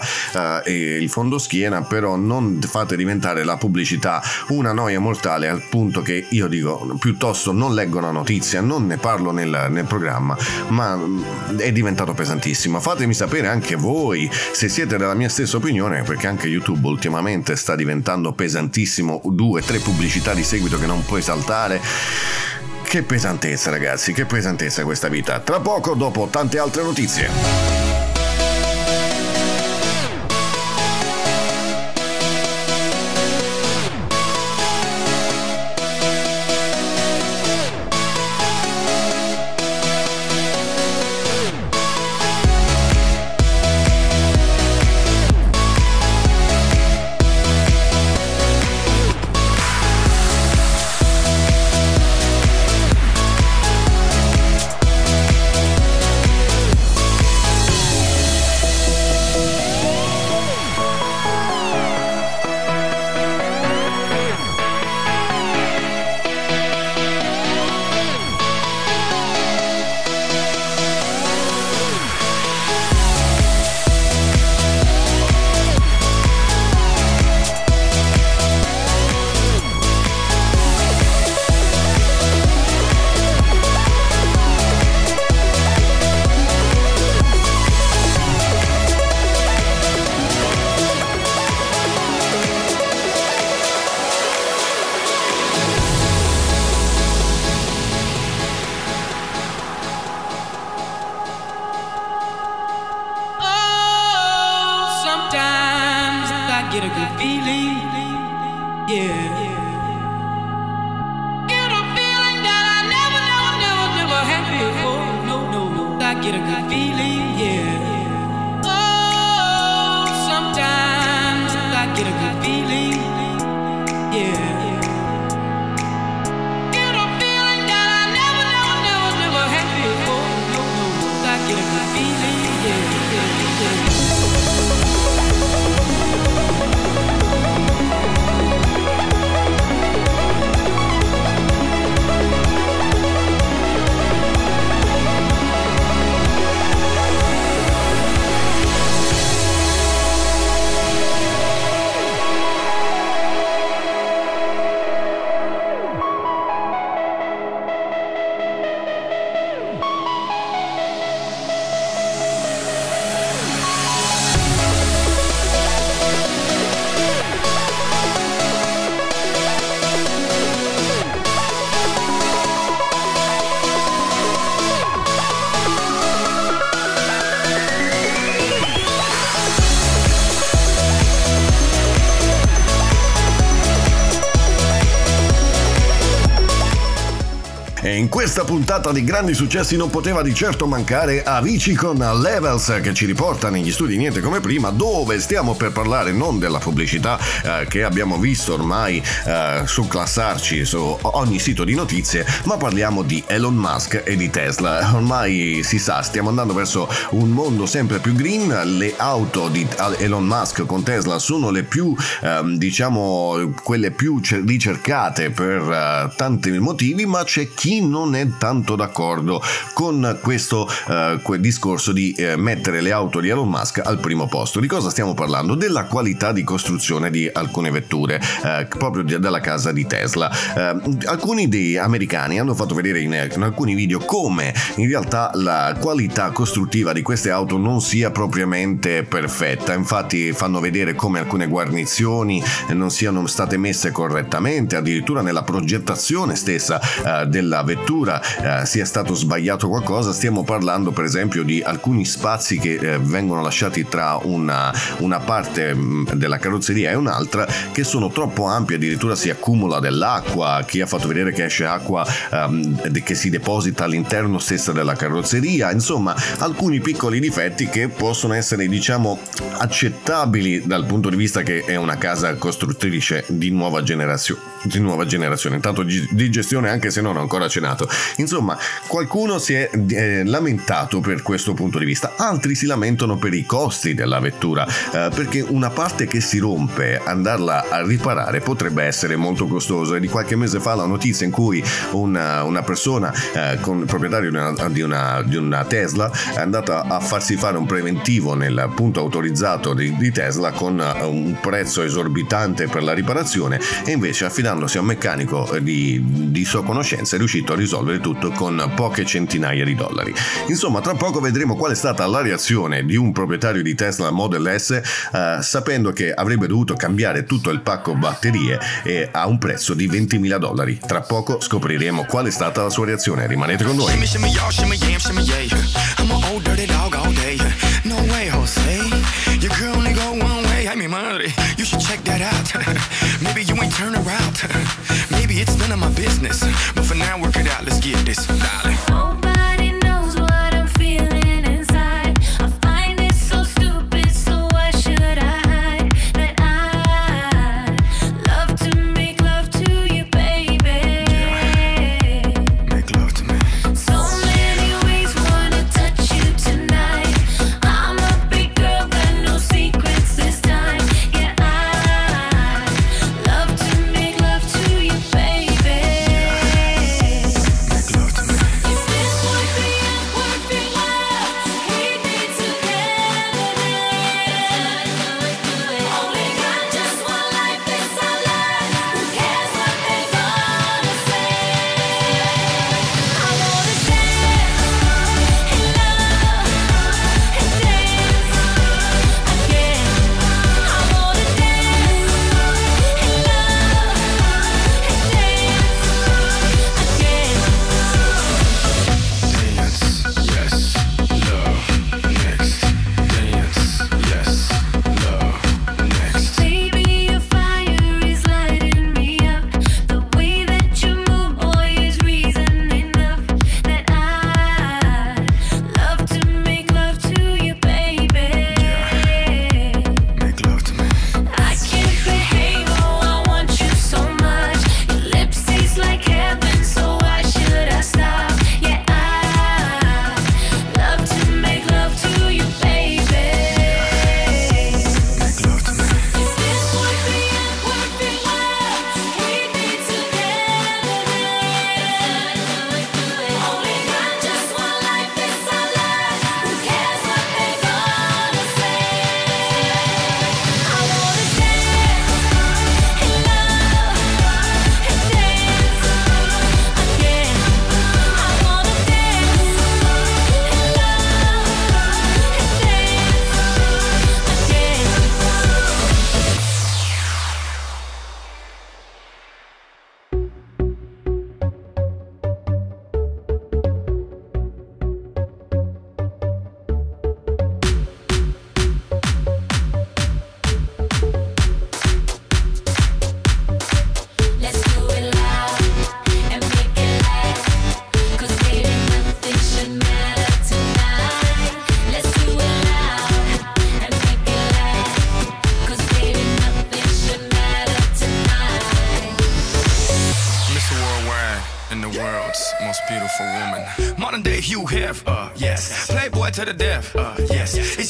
eh, il fondo schiena però non fate diventare la pubblicità una noia mortale al punto che io dico piuttosto non leggo una notizia non ne parlo nel, nel programma ma è diventato pesantissimo fatemi sapere anche voi se siete della mia stessa opinione perché anche YouTube ultimamente sta diventando pesantissimo due tre pubblicità di seguito che non puoi saltare che pesantezza ragazzi, che pesantezza questa vita. Tra poco dopo tante altre notizie. Questa puntata di grandi successi non poteva di certo mancare Avicii con Levels che ci riporta negli studi Niente come prima dove stiamo per parlare non della pubblicità eh, che abbiamo visto ormai eh, succlassarci su ogni sito di notizie ma parliamo di Elon Musk e di Tesla. Ormai si sa stiamo andando verso un mondo sempre più green, le auto di Elon Musk con Tesla sono le più ehm, diciamo quelle più ce- ricercate per eh, tanti motivi ma c'è chi non è tanto d'accordo con questo eh, discorso di eh, mettere le auto di Elon Musk al primo posto. Di cosa stiamo parlando? Della qualità di costruzione di alcune vetture, eh, proprio di- dalla casa di Tesla. Eh, alcuni dei americani hanno fatto vedere in, in alcuni video come in realtà la qualità costruttiva di queste auto non sia propriamente perfetta. Infatti fanno vedere come alcune guarnizioni eh, non siano state messe correttamente, addirittura nella progettazione stessa eh, della vettura eh, sia stato sbagliato qualcosa. Stiamo parlando per esempio di alcuni spazi che eh, vengono lasciati tra una, una parte mh, della carrozzeria e un'altra che sono troppo ampi, addirittura si accumula dell'acqua, chi ha fatto vedere che esce acqua ehm, che si deposita all'interno stessa della carrozzeria, insomma alcuni piccoli difetti che possono essere diciamo accettabili dal punto di vista che è una casa costruttrice di nuova generazione, di nuova generazione, intanto di di gestione anche se non ho ancora cenato. Insomma, qualcuno si è eh, lamentato per questo punto di vista, altri si lamentano per i costi della vettura, eh, perché una parte che si rompe, andarla a riparare potrebbe essere molto costoso. È di qualche mese fa la notizia in cui una, una persona, eh, con, proprietario di una, di, una, di una Tesla, è andata a farsi fare un preventivo nel punto autorizzato di, di Tesla con eh, un prezzo esorbitante per la riparazione e invece affidandosi a un meccanico di, di sua conoscenza è riuscito a risolvere tutto con poche centinaia di dollari. Insomma, tra poco vedremo qual è stata la reazione di un proprietario di Tesla Model S eh, sapendo che avrebbe dovuto cambiare tutto il pacco batterie e a un prezzo di 20.000 dollari. Tra poco scopriremo qual è stata la sua reazione. Rimanete con noi. we turn around? Maybe it's none of my business. But for now, work it out, let's get this, darling.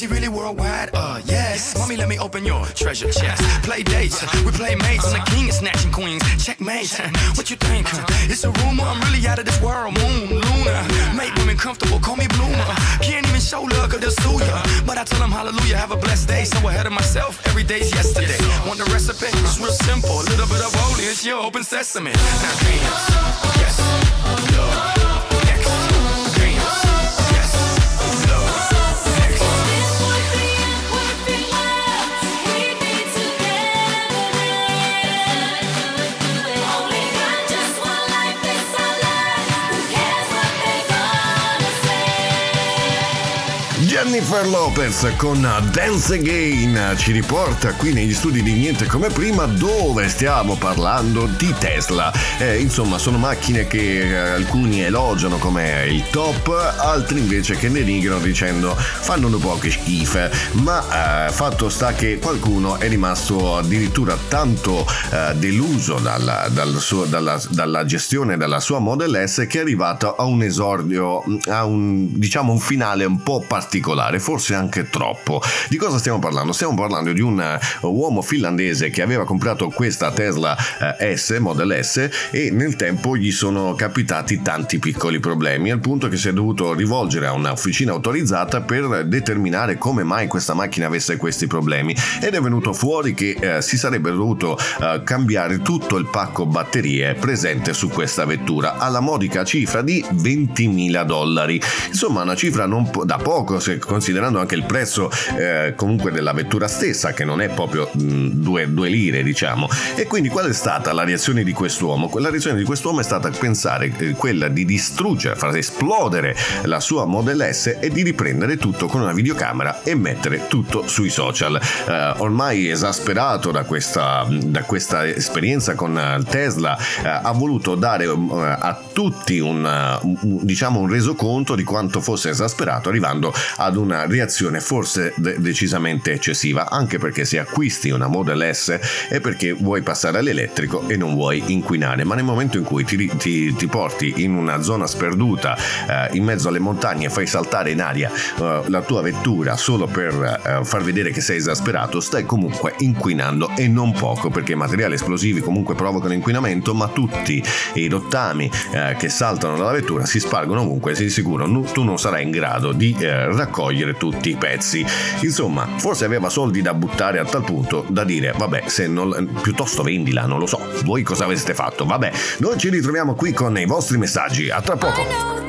He really worldwide? Uh, yes. Mommy, let me open your treasure chest. Play dates, uh, we play mates. I'm the king of snatching queens. Checkmate. Uh, what you think? Uh? It's a rumor. I'm really out of this world. Moon, Luna. Make women comfortable. Call me Bloomer. Can't even show love, cause they'll sue ya. But I tell them hallelujah, have a blessed day. So ahead of myself, every day's yesterday. Want the recipe? It's real simple. A little bit of holy, it's your open sesame. Now dance. Yes. Love. Jennifer Lopez con Dance Again ci riporta qui negli studi di Niente come prima dove stiamo parlando di Tesla. Eh, insomma, sono macchine che eh, alcuni elogiano come il top, altri invece che denigrano dicendo fanno un po' che schifo. Ma eh, fatto sta che qualcuno è rimasto addirittura tanto eh, deluso dalla, dal suo- dalla- dalla gestione della sua Model S che è arrivato a un esordio, a un diciamo un finale un po' particolare, forse anche troppo. Di cosa stiamo parlando? Stiamo parlando di un eh, uomo finlandese che aveva comprato questa Tesla eh, S, Model S, e nel tempo gli sono capitati tanti piccoli problemi, al punto che si è dovuto rivolgere a un'officina autorizzata per determinare come mai questa macchina avesse questi problemi. Ed è venuto fuori che eh, si sarebbe dovuto eh, cambiare tutto il pacco batterie presente su questa vettura alla modica cifra di 20.000 dollari. Insomma, una cifra non po- da poco, se considerando anche il prezzo eh, comunque della vettura stessa, che non è proprio mh, due, due lire, diciamo. E quindi qual è stata la reazione di quest'uomo? La reazione di quest'uomo è stata pensare eh, quella di distruggere, far esplodere la sua Model S e di riprendere tutto con una videocamera e mettere tutto sui social. Eh, ormai esasperato da questa, da questa esperienza con eh, Tesla, eh, ha voluto dare eh, a tutti un, un- diciamo un resoconto di quanto fosse esasperato, arrivando ad una reazione forse de- decisamente eccessiva, anche perché se acquisti una Model S è perché vuoi passare all'elettrico e non vuoi inquinare, ma nel momento in cui ti, ti- ti porti in una zona sperduta eh, in mezzo alle montagne e fai saltare in aria eh, la tua vettura solo per eh, far vedere che sei esasperato, stai comunque inquinando e non poco perché i materiali esplosivi comunque provocano inquinamento, ma tutti i rottami eh, che saltano dalla vettura si spargono ovunque, sei sicuro nu- tu non sarai in grado di eh, raccogliere tutti i pezzi. Insomma, forse aveva soldi da buttare a tal punto da dire vabbè, se non, piuttosto vendila, non lo so. Voi cosa aveste fatto? Vabbè, noi ci ritroviamo qui con i vostri messaggi. A tra poco.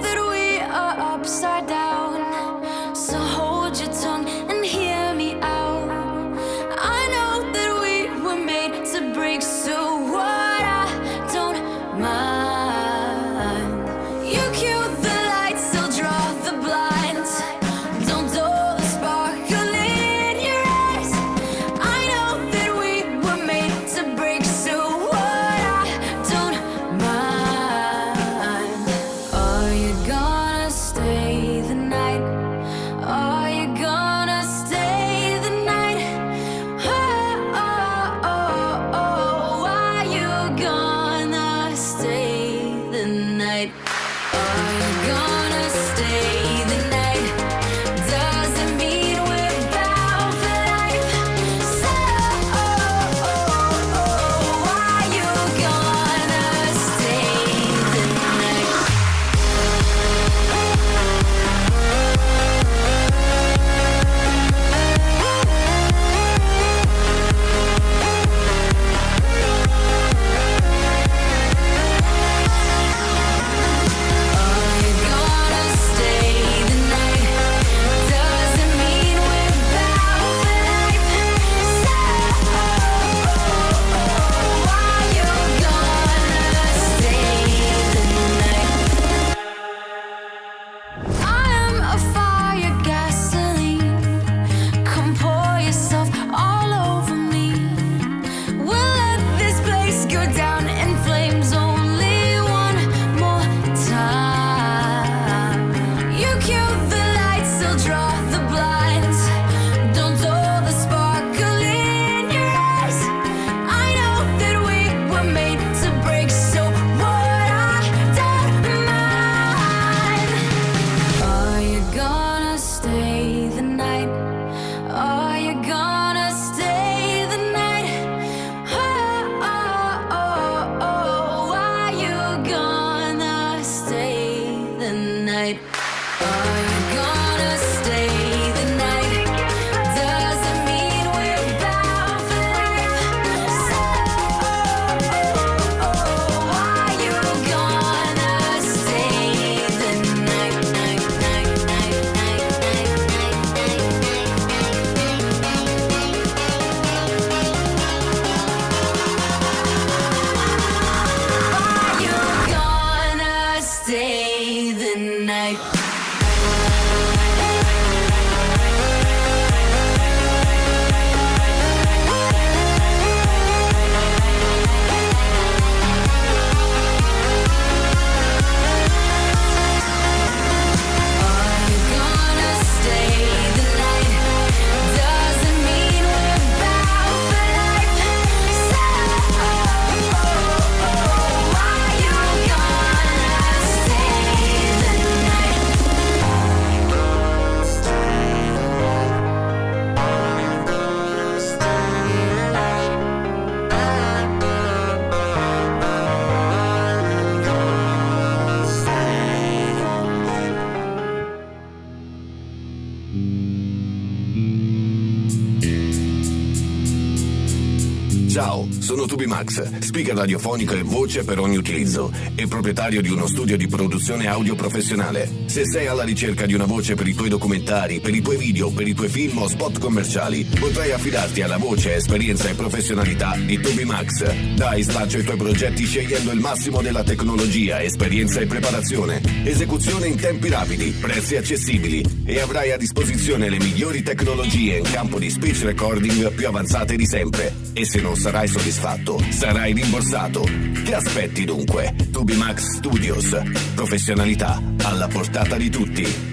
Ciao, sono Tubi Max, speaker radiofonico e voce per ogni utilizzo e proprietario di uno studio di produzione audio professionale. Se sei alla ricerca di una voce per i tuoi documentari, per i tuoi video, per i tuoi film o spot commerciali, potrai affidarti alla voce, esperienza e professionalità di Tubi Max. Dai slancio ai tuoi progetti scegliendo il massimo della tecnologia, esperienza e preparazione. Esecuzione in tempi rapidi, prezzi accessibili e avrai a disposizione le migliori tecnologie in campo di speech recording più avanzate di sempre. E se non sarai soddisfatto, sarai rimborsato. Che aspetti dunque? Tubi Max Studios. Professionalità alla portata di tutti.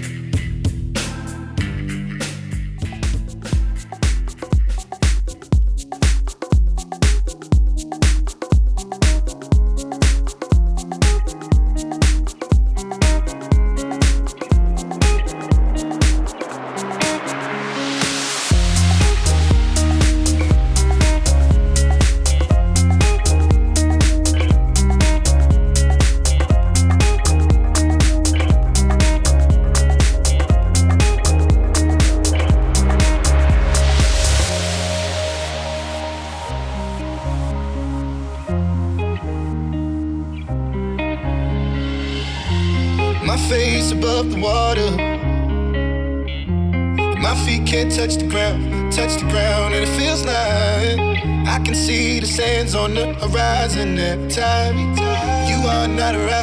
Every time you are not around.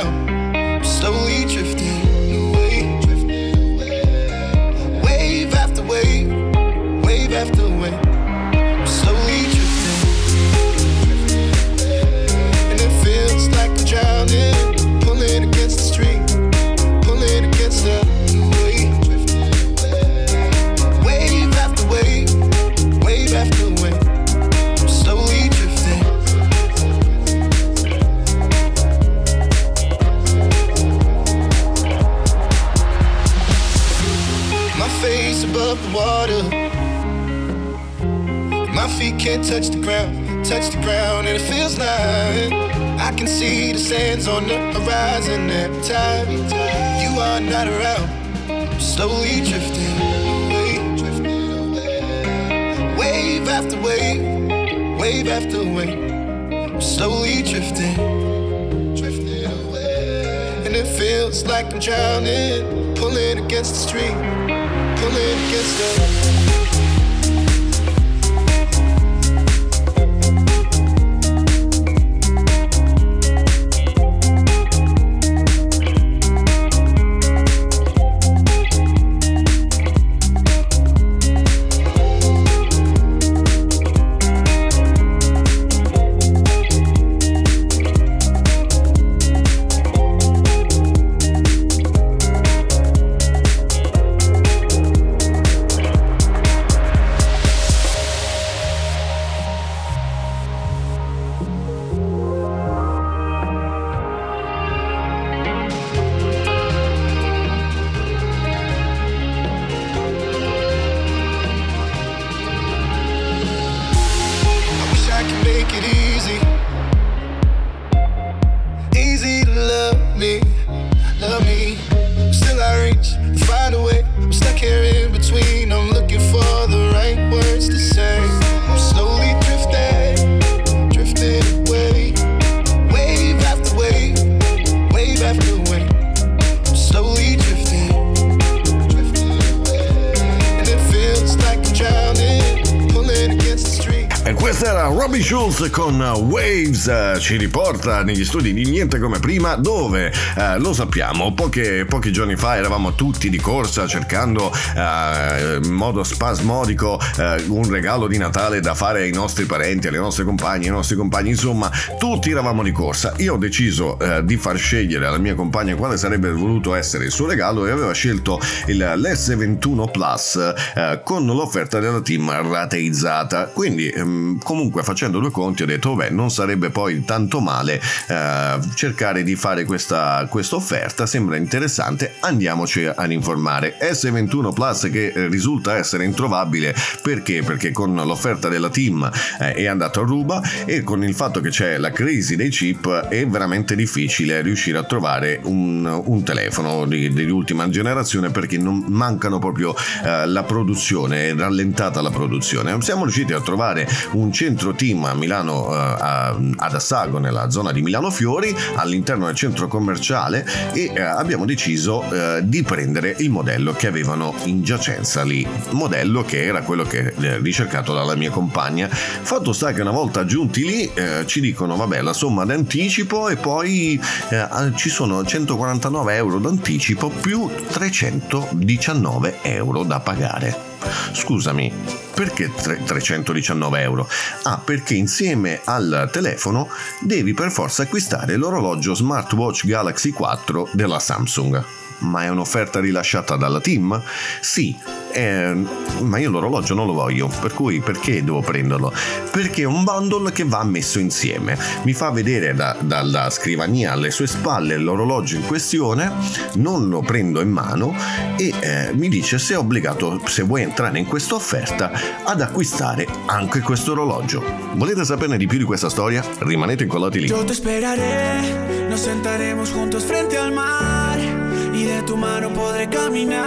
Eh, ci riporta negli studi di Niente come prima dove, eh, lo sappiamo, poche- pochi giorni fa eravamo tutti di corsa cercando eh, in modo spasmodico eh, un regalo di Natale da fare ai nostri parenti, alle nostre compagne, ai nostri compagni, insomma tutti eravamo di corsa. Io ho deciso eh, di far scegliere alla mia compagna quale sarebbe voluto essere il suo regalo e aveva scelto il, l'S21 Plus eh, con l'offerta della team rateizzata. Quindi ehm, comunque facendo due conti ho detto beh non sarebbe poi tanto male eh, cercare di fare questa questa offerta sembra interessante andiamoci ad informare. S21 Plus che eh, risulta essere introvabile perché? Perché con l'offerta della team eh, è andato a ruba e con il fatto che c'è la crisi dei chip è veramente difficile riuscire a trovare un, un telefono di, di ultima generazione perché non mancano proprio eh, la produzione è rallentata la produzione. Siamo riusciti a trovare un centro team a Milano, eh, a- ad Assago, nella zona di Milano Fiori, all'interno del centro commerciale e eh, abbiamo deciso eh, di prendere il modello che avevano in giacenza lì, modello che era quello che eh, ricercato dalla mia compagna. Fatto sta che una volta giunti lì eh, ci dicono vabbè la somma d'anticipo e poi eh, ci sono 149 euro d'anticipo più 319 euro da pagare. Scusami, perché tre- 319 euro? Ah, perché insieme al telefono devi per forza acquistare l'orologio smartwatch Galaxy 4 della Samsung. Ma è un'offerta rilasciata dalla team? Sì, eh, ma io l'orologio non lo voglio, per cui perché devo prenderlo? Perché è un bundle che va messo insieme. Mi fa vedere da- dalla scrivania alle sue spalle l'orologio in questione, non lo prendo in mano e eh, mi dice se è obbligato, se vuoi entrare in questa offerta, ad acquistare anche questo orologio. Volete saperne di più di questa storia? Rimanete incollati lì. Yo te esperaré, nos sentaremos juntos frente al mar y de tu mano podré caminar.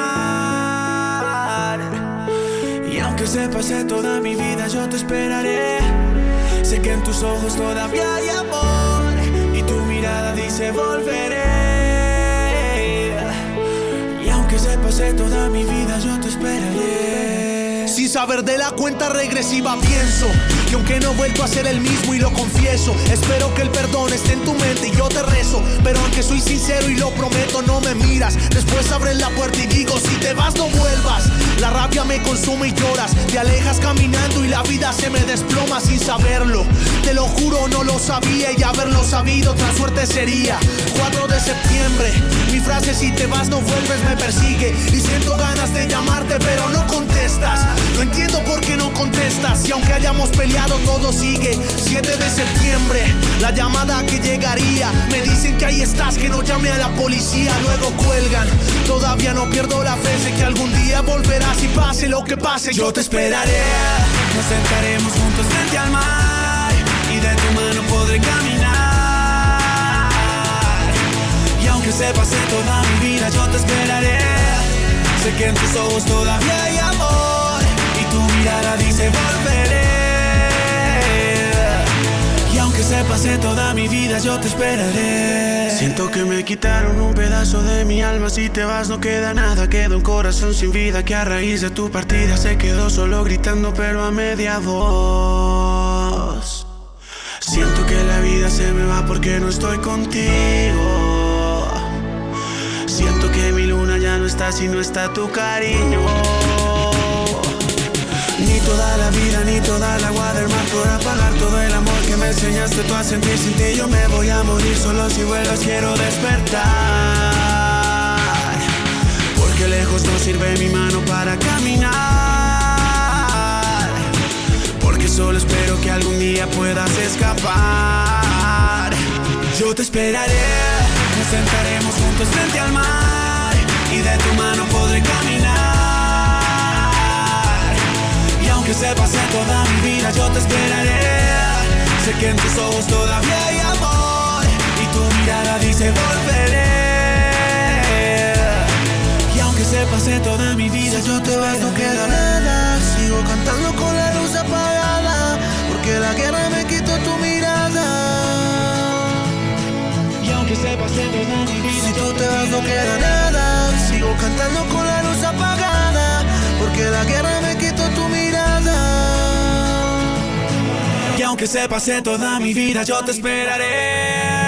Y aunque se pase toda mi vida, yo te esperaré. Sé que en tus ojos todavía hay amor y tu mirada dice volveré. Y aunque se pase toda mi vida, yo te esperaré. Sin saber de la cuenta regresiva pienso que aunque no he vuelto a ser el mismo y lo confieso, espero que el perdón esté en tu mente y yo te rezo. Pero aunque soy sincero y lo prometo, no me miras. Después abres la puerta y digo, si te vas no vuelvas. La rabia me consume y lloras, te alejas caminando y la vida se me desploma sin saberlo. Te lo juro, no lo sabía y haberlo sabido, otra suerte sería. 4 de septiembre, mi frase si te vas no vuelves me persigue y siento ganas de llamarte pero no contestas. No entiendo por qué no contestas y aunque hayamos peleado todo sigue. 7 de septiembre, la llamada que llegaría. Me dicen que ahí estás, que no llame a la policía, luego cuelgan. Todavía no pierdo la fe, sé que algún día volverás y pase lo que pase. Yo te esperaré, nos sentaremos juntos frente al mar y de tu mano podré caminar. Y aunque se pase toda mi vida, yo te esperaré. Sé que en tus ojos todavía hay dice volveré. Y aunque se pase toda mi vida, yo te esperaré. Siento que me quitaron un pedazo de mi alma. Si te vas, no queda nada. Queda un corazón sin vida que a raíz de tu partida se quedó solo gritando, pero a media voz. Siento que la vida se me va porque no estoy contigo. Siento que mi luna ya no está si no está tu cariño. Toda la vida, ni toda el agua del mar podrá pagar todo el amor que me enseñaste tú a sentir sin ti. Yo me voy a morir solo si vuelvas, quiero despertar. Porque lejos no sirve mi mano para caminar. Porque solo espero que algún día puedas escapar. Yo te esperaré, nos sentaremos juntos frente al mar y de tu mano podré caminar. Aunque se pase toda mi vida, yo te esperaré. Sé que en tus ojos todavía hay amor y tu mirada dice volveré. Y aunque se pase toda mi vida, yo te vas, no queda nada. Sigo cantando con la luz apagada, porque la guerra me quitó tu mirada. Y aunque se pase toda mi vida, si tú te vas, no queda nada. Sigo cantando con la luz apagada, porque la guerra me quitó tu mirada. Aunque se pase toda mi vida, yo te esperaré.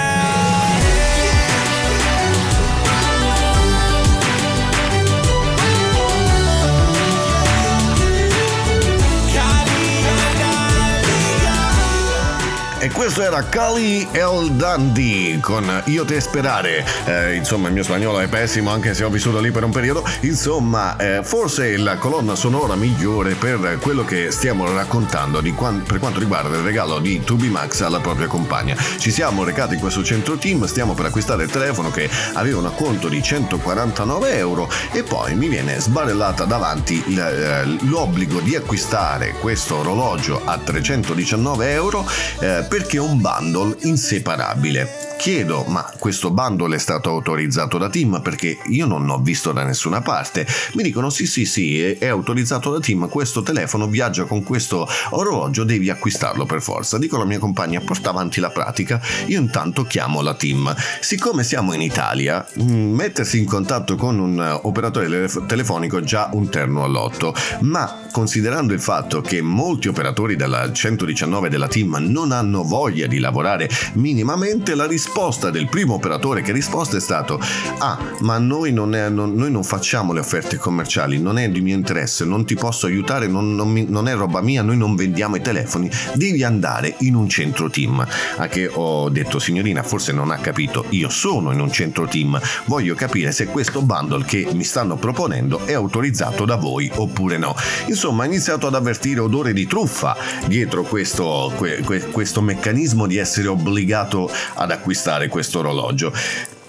Questo era Cali El Dandy con Io te sperare. Eh, insomma, il mio spagnolo è pessimo, anche se ho vissuto lì per un periodo. Insomma, eh, forse la colonna sonora migliore per quello che stiamo raccontando di quan- per quanto riguarda il regalo di 2B Max alla propria compagna. Ci siamo recati in questo centro team, stiamo per acquistare il telefono che aveva un acconto di 149 euro e poi mi viene sbarellata davanti eh, l'obbligo di acquistare questo orologio a 319 euro eh, perché è un bundle inseparabile. Chiedo, ma questo bundle è stato autorizzato da Team? Perché io non l'ho visto da nessuna parte. Mi dicono sì sì sì, è, autorizzato da Team, questo telefono viaggia con questo orologio, devi acquistarlo per forza. Dico alla mia compagna, porta avanti la pratica, io intanto chiamo la Team. Siccome siamo in Italia, mh, mettersi in contatto con un eh, operatore telef- telefonico è già un terno all'otto, ma considerando il fatto che molti operatori della 119 della Team non hanno voglia di lavorare minimamente, la risposta del primo operatore che ha risposto è stato ah ma noi non, è- non- noi non facciamo le offerte commerciali non è di mio interesse non ti posso aiutare non, mi- non è roba mia noi non vendiamo i telefoni devi andare in un centro team. A che ho detto signorina forse non ha capito io sono in un centro team voglio capire se questo bundle che mi stanno proponendo è autorizzato da voi oppure no. Insomma ho iniziato ad avvertire odore di truffa dietro questo, que- que- questo meccanismo di essere obbligato ad acquistare questo orologio.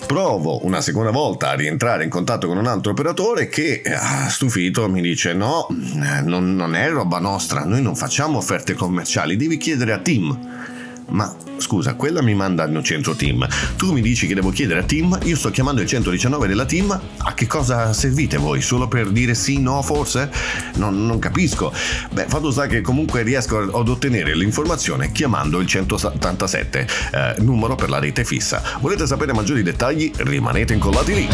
Provo una seconda volta a rientrare in contatto con un altro operatore che, stufito, mi dice: No, eh, non, non è roba nostra, noi non facciamo offerte commerciali, devi chiedere a Tim. Ma scusa, quella mi manda al centro team. Tu mi dici che devo chiedere a team, io sto chiamando il 119 della team. A che cosa servite voi? Solo per dire sì, no, forse? Non, non capisco. Beh, fatto sta che comunque riesco ad ottenere l'informazione chiamando il 177, eh, numero per la rete fissa. Volete sapere maggiori dettagli? Rimanete incollati lì.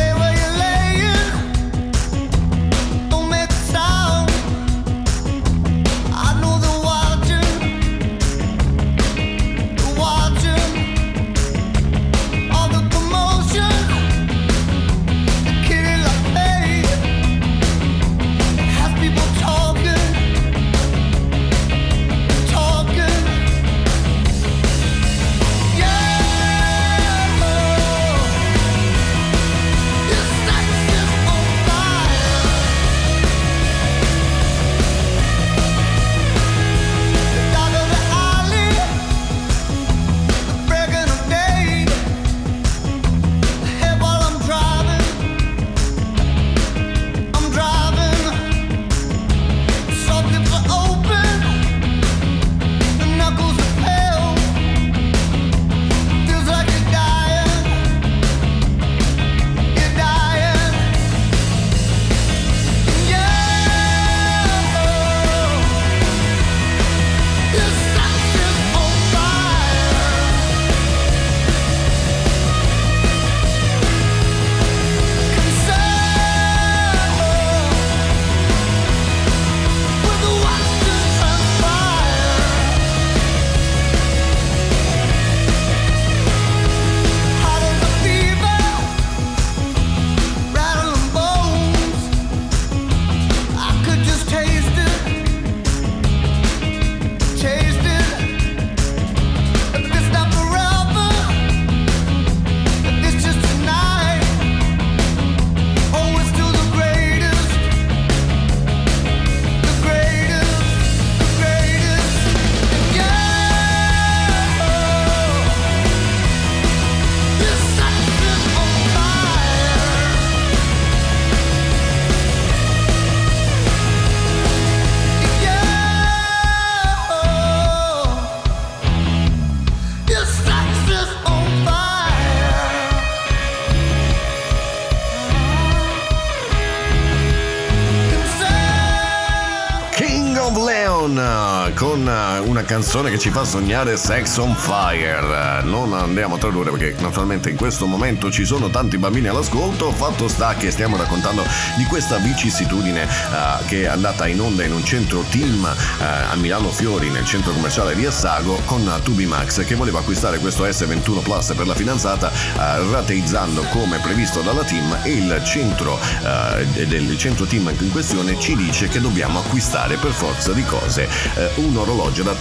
Canzone che ci fa sognare Sex on Fire. Non andiamo a tradurre perché naturalmente in questo momento ci sono tanti bambini all'ascolto. Fatto sta che stiamo raccontando di questa vicissitudine eh, che è andata in onda in un centro team eh, a Milano Fiori, nel centro commerciale di Assago, con Tubi Max che voleva acquistare questo S21 Plus per la fidanzata, eh, rateizzando come previsto dalla team e il centro eh, del centro team in questione ci dice che dobbiamo acquistare per forza di cose eh, un orologio da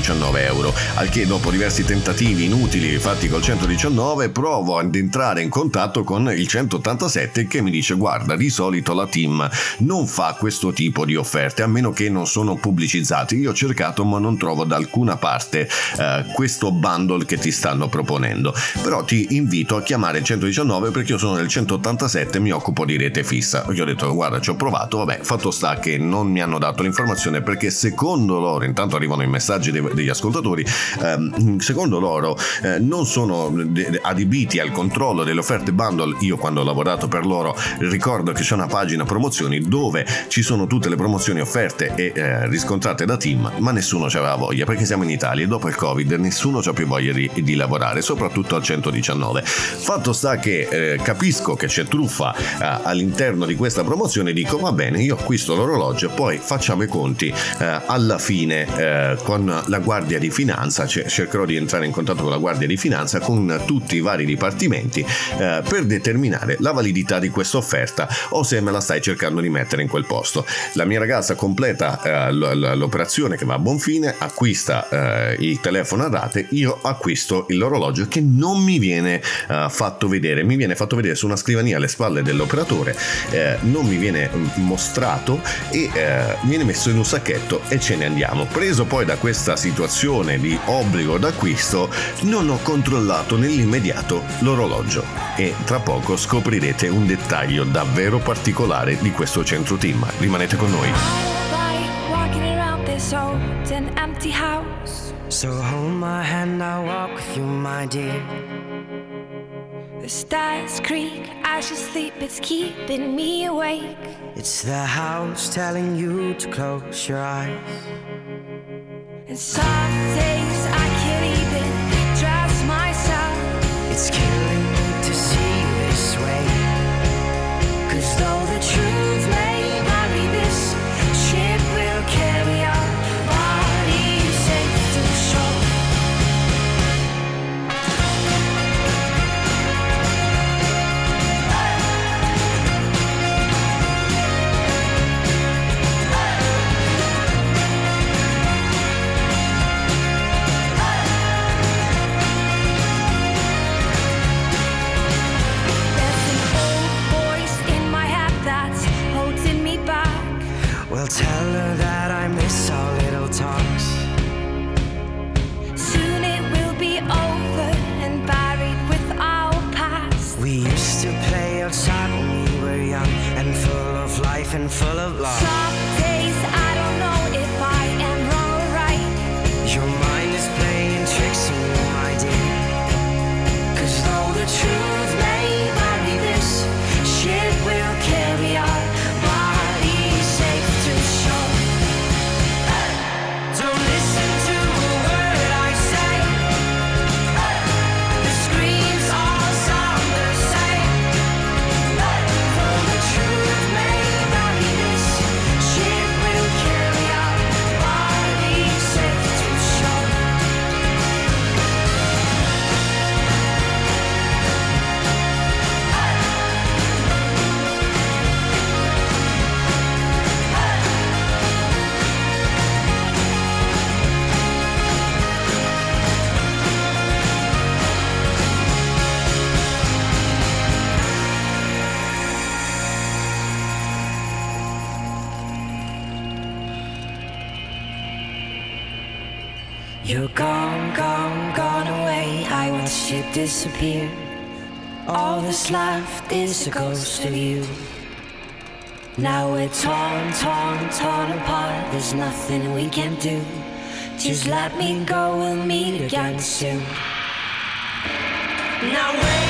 319 euro. Al che dopo diversi tentativi inutili fatti col 119 provo ad entrare in contatto con il 187 che mi dice guarda di solito la team non fa questo tipo di offerte a meno che non sono pubblicizzati. Io ho cercato ma non trovo da alcuna parte eh, questo bundle che ti stanno proponendo. Però ti invito a chiamare il 119 perché io sono del 187 e mi occupo di rete fissa. Io ho detto guarda ci ho provato, vabbè fatto sta che non mi hanno dato l'informazione perché secondo loro, intanto arrivano i messaggi dei- degli ascoltatori, ehm, secondo loro eh, non sono adibiti al controllo delle offerte bundle. Io quando ho lavorato per loro ricordo che c'è una pagina promozioni dove ci sono tutte le promozioni offerte e eh, riscontrate da team, ma nessuno ci aveva voglia perché siamo in Italia e dopo il Covid nessuno ha più voglia di, di lavorare, soprattutto al 119. Fatto sta che eh, capisco che c'è truffa eh, all'interno di questa promozione, dico va bene, io acquisto l'orologio, poi facciamo i conti eh, alla fine eh, con la Guardia di Finanza, cioè, cercherò di entrare in contatto con la Guardia di Finanza, con tutti i vari dipartimenti eh, per determinare la validità di questa offerta o se me la stai cercando di mettere in quel posto. La mia ragazza completa eh, l'operazione che va a buon fine, acquista eh, il telefono a rate, io acquisto l'orologio che non mi viene eh, fatto vedere, mi viene fatto vedere su una scrivania alle spalle dell'operatore, eh, non mi viene mm, mostrato e eh, viene messo in un sacchetto e ce ne andiamo. Preso poi da questa situazione di obbligo d'acquisto, non ho controllato nell'immediato l'orologio e tra poco scoprirete un dettaglio davvero particolare di questo centro team. Rimanete con noi. So hold my hand, I'll walk with you, my dear. The stars creak, I should sleep, it's keeping me awake. It's the house telling you to close your eyes. And some days I can't even trust myself. It's killing full of love. Is a ghost of you. Now we're torn, torn, torn apart. There's nothing we can do. Just let me go, we'll meet again soon. Now wait,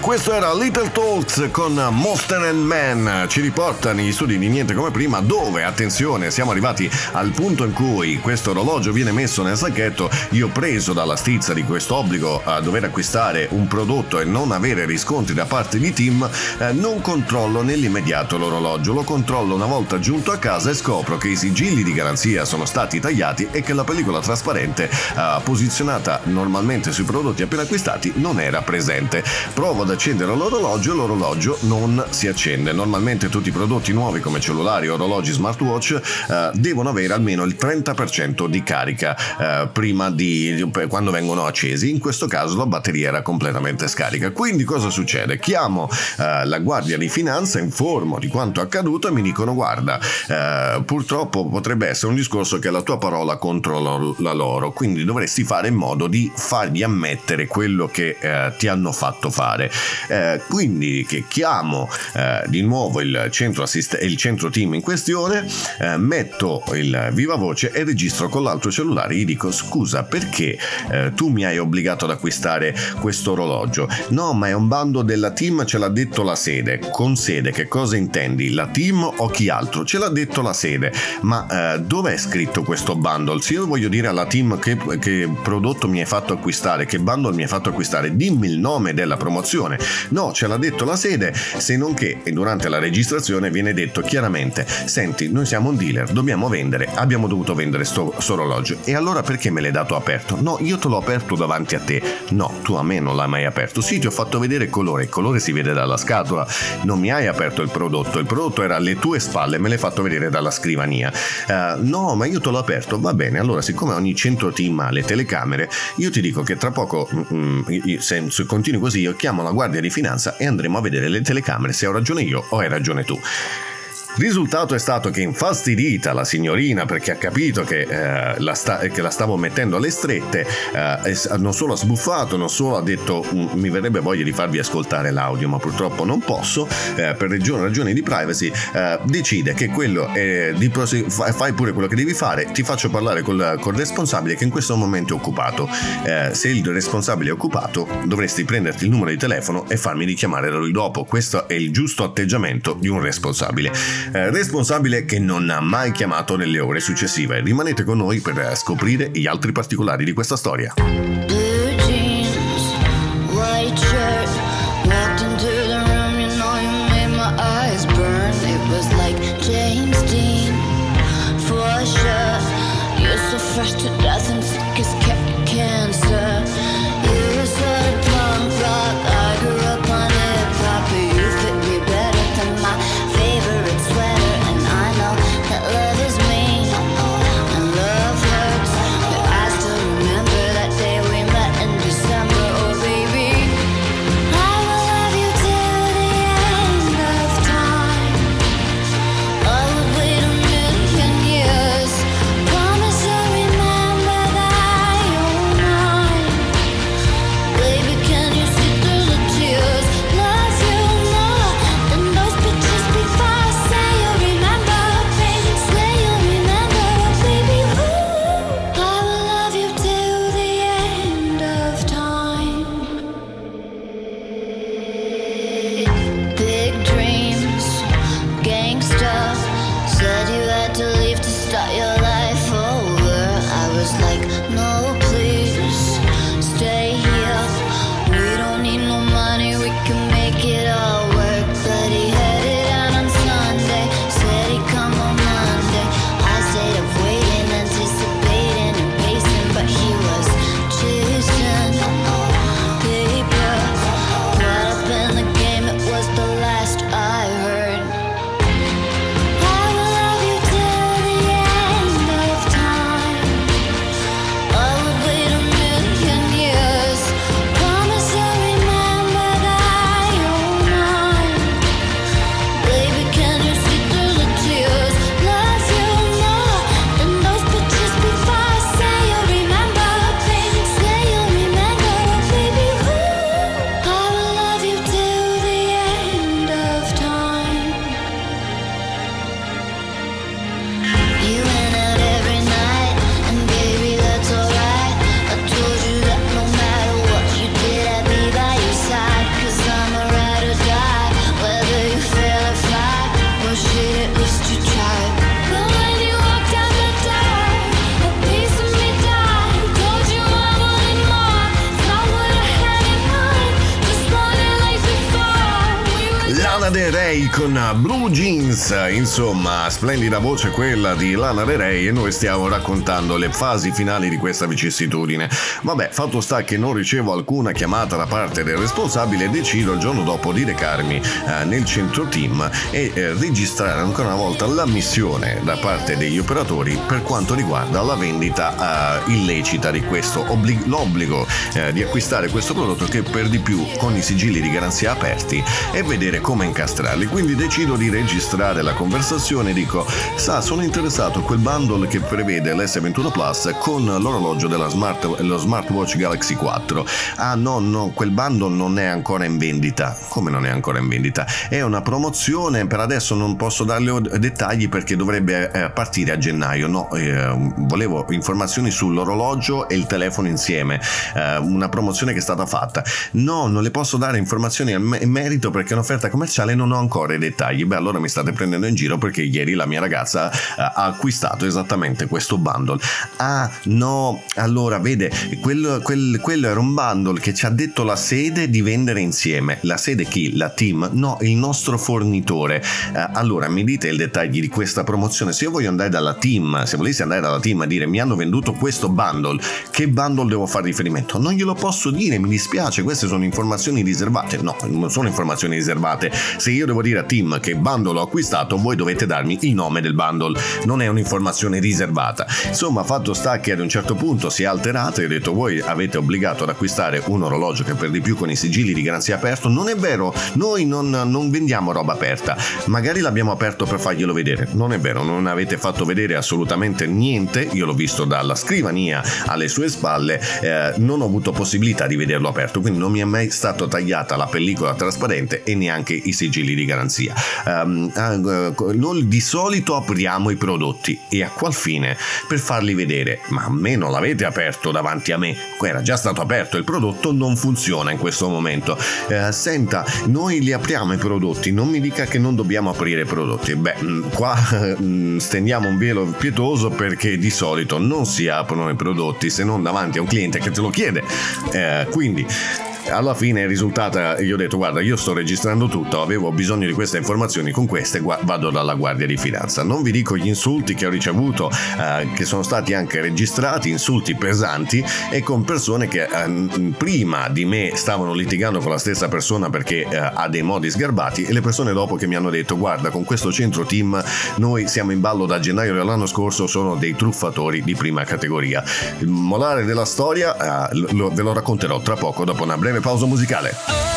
questo era Little Talks con Monster and Man. Ci riporta negli studi di Niente come prima, dove, attenzione, siamo arrivati al punto in cui questo orologio viene messo nel sacchetto. Io preso dalla stizza di questo obbligo a dover acquistare un prodotto e non avere riscontri da parte di Tim, eh, non controllo nell'immediato l'orologio. Lo controllo una volta giunto a casa e scopro che i sigilli di garanzia sono stati tagliati e che la pellicola trasparente eh, posizionata normalmente sui prodotti appena acquistati non era presente. Provo ad accendere l'orologio l'orologio non si accende. Normalmente tutti i prodotti nuovi come cellulari, orologi, smartwatch eh, devono avere almeno il 30% di carica eh, prima di quando vengono accesi. In questo caso la batteria era completamente scarica. Quindi cosa succede? Chiamo eh, la guardia di finanza, informo di quanto accaduto e mi dicono guarda, eh, purtroppo potrebbe essere un discorso che è la tua parola contro la loro, quindi dovresti fare in modo di fargli ammettere quello che eh, ti hanno fatto fare. Eh, quindi che chiamo eh, di nuovo il centro, assist- il centro team in questione, eh, metto il viva voce e registro con l'altro cellulare. Gli dico scusa perché eh, tu mi hai obbligato ad acquistare questo orologio? No, ma è un bando della team, ce l'ha detto la sede. Con sede che cosa intendi? La team o chi altro? Ce l'ha detto la sede. Ma eh, dove è scritto questo bundle? Se io voglio dire alla team che, che prodotto mi hai fatto acquistare, che bundle mi hai fatto acquistare, dimmi il nome della promozione. No, ce l'ha detto la sede, se non che durante la registrazione viene detto chiaramente, senti, noi siamo un dealer, dobbiamo vendere, abbiamo dovuto vendere sto, sto orologio. E allora perché me l'hai dato aperto? No, io te l'ho aperto davanti a te. No, tu a me non l'hai mai aperto. Sì, ti ho fatto vedere il colore, il colore si vede dalla scatola. Non mi hai aperto il prodotto, il prodotto era alle tue spalle, me l'hai fatto vedere dalla scrivania. Eh, no, ma io te l'ho aperto, va bene. Allora, siccome ogni centro team ha le telecamere, io ti dico che tra poco, mm, se, se continui così, io chiamo la guardia di finanza e andremo a vedere le telecamere se ho ragione io o hai ragione tu. Risultato è stato che infastidita la signorina perché ha capito che, eh, la, sta- che la stavo mettendo alle strette, eh, non solo ha sbuffato, non solo ha detto "Mm, mi verrebbe voglia di farvi ascoltare l'audio, ma purtroppo non posso, eh, per ragioni, ragioni di privacy, eh, decide che quello è di prose- fa- fai pure quello che devi fare, ti faccio parlare col, col responsabile che in questo momento è occupato. Eh, se il responsabile è occupato, dovresti prenderti il numero di telefono e farmi richiamare da lui dopo. Questo è il giusto atteggiamento di un responsabile. Eh, responsabile che non ha mai chiamato nelle ore successive. Rimanete con noi per eh, scoprire gli altri particolari di questa storia. Blue jeans, white. Blue Jeans, insomma, splendida voce quella di Lana Del Rey e noi stiamo raccontando le fasi finali di questa vicissitudine. Vabbè, fatto sta che non ricevo alcuna chiamata da parte del responsabile e decido il giorno dopo di recarmi eh, nel centro team e eh, registrare ancora una volta la missione da parte degli operatori per quanto riguarda la vendita eh, illecita di questo, obblig- l'obbligo eh, di acquistare questo prodotto che per di più con i sigilli di garanzia aperti e vedere come incastrarli. Quindi decido di registrare la conversazione dico: Sa, sono interessato a quel bundle che prevede l'S21 Plus con l'orologio della smart, lo smartwatch Galaxy 4. Ah, no, no, quel bundle non è ancora in vendita. Come non è ancora in vendita? È una promozione, per adesso non posso darle dettagli perché dovrebbe eh, partire a gennaio. No, eh, volevo informazioni sull'orologio e il telefono insieme. Eh, una promozione che è stata fatta. No, non le posso dare informazioni in merito perché è un'offerta commerciale non ho ancora i dettagli. Beh, allora mi state prendendo in giro perché ieri la mia ragazza eh, ha acquistato esattamente questo bundle. Ah, no, allora vede, quello, quel- quello era un bundle che ci ha detto la sede di vendere insieme. La sede chi? La team? No, il nostro fornitore. Eh, allora mi dite i dettagli di questa promozione. Se io voglio andare dalla team, se volessi andare dalla team a dire mi hanno venduto questo bundle, che bundle devo fare riferimento? Non glielo posso dire, mi dispiace, queste sono informazioni riservate. No, non sono informazioni riservate. Se io devo dire a team che bundle ho acquistato, voi dovete darmi il nome del bundle. Non è un'informazione riservata. Insomma, fatto sta che ad un certo punto si è alterato e ho detto voi avete obbligato ad acquistare un orologio che per di più con i sigilli di garanzia aperto. Non è vero, noi non, non vendiamo roba aperta. Magari l'abbiamo aperto per farglielo vedere. Non è vero, non avete fatto vedere assolutamente niente. Io l'ho visto dalla scrivania alle sue spalle. eh, non ho avuto possibilità di vederlo aperto, quindi non mi è mai stata tagliata la pellicola trasparente e neanche i sigilli di garanzia. Eh, noi di solito apriamo i prodotti e a qual fine? Per farli vedere, ma a me non l'avete aperto davanti a me, era già stato aperto, il prodotto non funziona in questo momento. Eh, senta, noi li apriamo i prodotti, non mi dica che non dobbiamo aprire i prodotti. Beh, mh, qua mh, stendiamo un velo pietoso perché di solito non si aprono i prodotti se non davanti a un cliente che te lo chiede. Eh, quindi alla fine è risultata io ho detto guarda io sto registrando tutto avevo bisogno di queste informazioni con queste vado dalla guardia di finanza. Non vi dico gli insulti che ho ricevuto eh, che sono stati anche registrati insulti pesanti e con persone che eh, prima di me stavano litigando con la stessa persona perché eh, ha dei modi sgarbati e le persone dopo che mi hanno detto guarda con questo centro team noi siamo in ballo da gennaio dell'anno scorso sono dei truffatori di prima categoria. Il molare della storia eh, lo- ve lo racconterò tra poco dopo una breve pausa musicale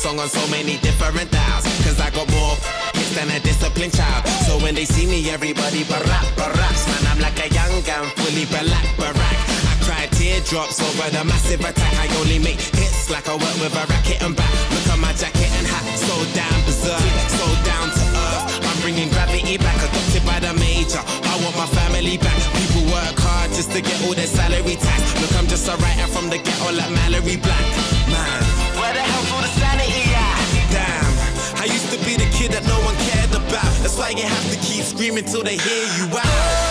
song on so many different dials. Cause I got more hits than a disciplined child. So when they see me, everybody barack, baracks. Man, I'm like a young gun, fully black, barack. I cry teardrops over the massive attack. I only make hits like I work with a racket and back. Look at my jacket and hat, so damn berserk, so down to earth. I'm bringing gravity back, adopted by the major. I want my family back. People work hard just to get all their salary tax. Look, I'm just a writer from the ghetto like Mallory Black. Man, where the hell's all the sanity I used to be the kid that no one cared about. That's why you have to keep screaming till they hear you out.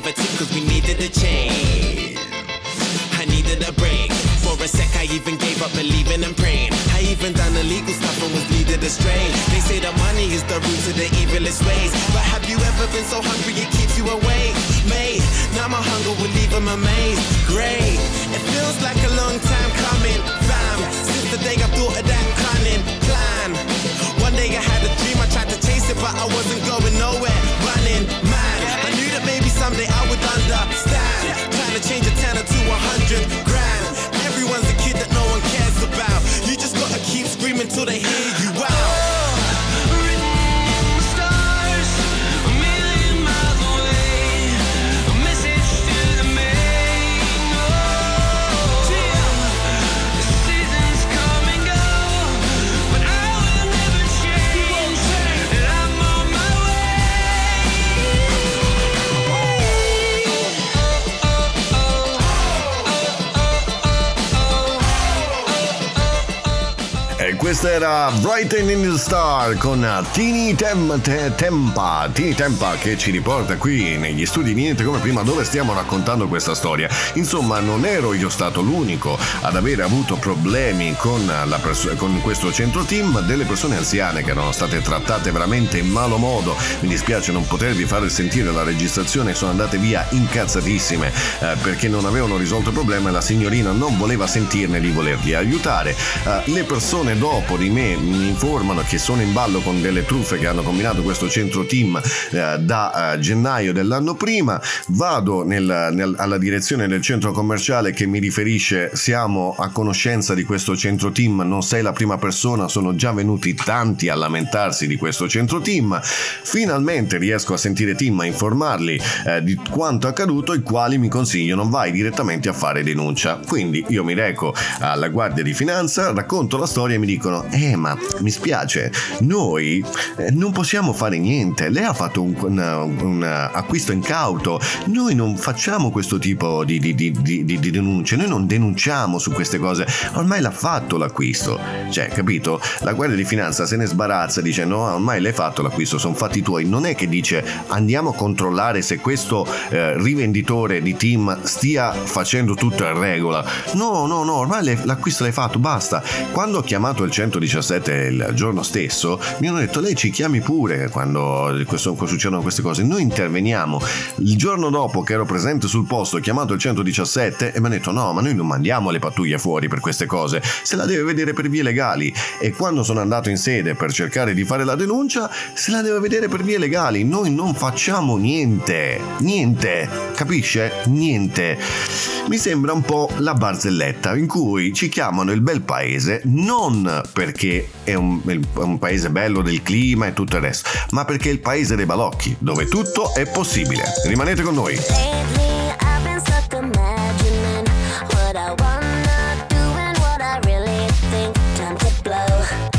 Took cause we needed a change. I needed a break. For a sec, I even gave up believing and praying. I even done illegal stuff and was needed astray. They say that money is the root of the evilest ways. But have you ever been so hungry it keeps you awake? Mate, now my hunger will leave them amazed. Great, it feels like a long time coming. Fam, since the day I thought of that cunning plan. One day I had a dream, I tried to chase it, but I wasn't going nowhere. Running someday I would understand. Trying to change a tenner to a hundred grand. Everyone's a kid that no one cares about. You just gotta keep screaming till they hear you questa era Brighten in the Star con Tini Tem- Te- Tempa, Tini Tempa che ci riporta qui negli studi Niente come prima dove stiamo raccontando questa storia. Insomma, non ero io stato l'unico ad avere avuto problemi con, pers- con questo centro team, delle persone anziane che erano state trattate veramente in malo modo. Mi dispiace non potervi fare sentire la registrazione, sono andate via incazzatissime eh, perché non avevano risolto il problema e la signorina non voleva sentirne di volerli aiutare. Eh, le persone dopo di me mi informano che sono in ballo con delle truffe che hanno combinato questo centro team eh, da eh, gennaio dell'anno prima. Vado nel- nel- alla direzione del centro commerciale che mi riferisce siamo a conoscenza di questo centro team, non sei la prima persona, sono già venuti tanti a lamentarsi di questo centro team. Finalmente riesco a sentire team a informarli eh, di quanto accaduto, i quali mi consigliano vai direttamente a fare denuncia. Quindi io mi reco alla guardia di finanza, racconto la storia e mi dicono eh ma mi spiace, noi eh, non possiamo fare niente, lei ha fatto un, un- un acquisto incauto, noi non facciamo questo tipo di, di- di- di- denunce, noi non denunciamo su queste cose, ormai l'ha fatto l'acquisto, cioè capito? La guardia di finanza se ne sbarazza dice no ormai l'hai fatto l'acquisto, sono fatti tuoi, non è che dice andiamo a controllare se questo eh, rivenditore di team stia facendo tutto in regola, no no no ormai l'acquisto l'hai fatto, basta, quando ho chiamato il 117 il giorno stesso mi hanno detto lei ci chiami pure quando questo- succedono queste cose, noi interveniamo. Il giorno dopo che ero presente sul posto ho chiamato il 117 e mi hanno detto no ma noi non mandiamo le pattuglie fuori per queste cose, se la deve vedere per vie legali e quando sono andato in sede per cercare di fare la denuncia se la deve vedere per vie legali, noi non facciamo niente, niente, capisce? Niente. Mi sembra un po' la barzelletta in cui ci chiamano il bel paese non perché è un, è un paese bello del clima e tutto il resto, ma perché è il paese dei balocchi, dove tutto è possibile. Rimanete con noi. Blow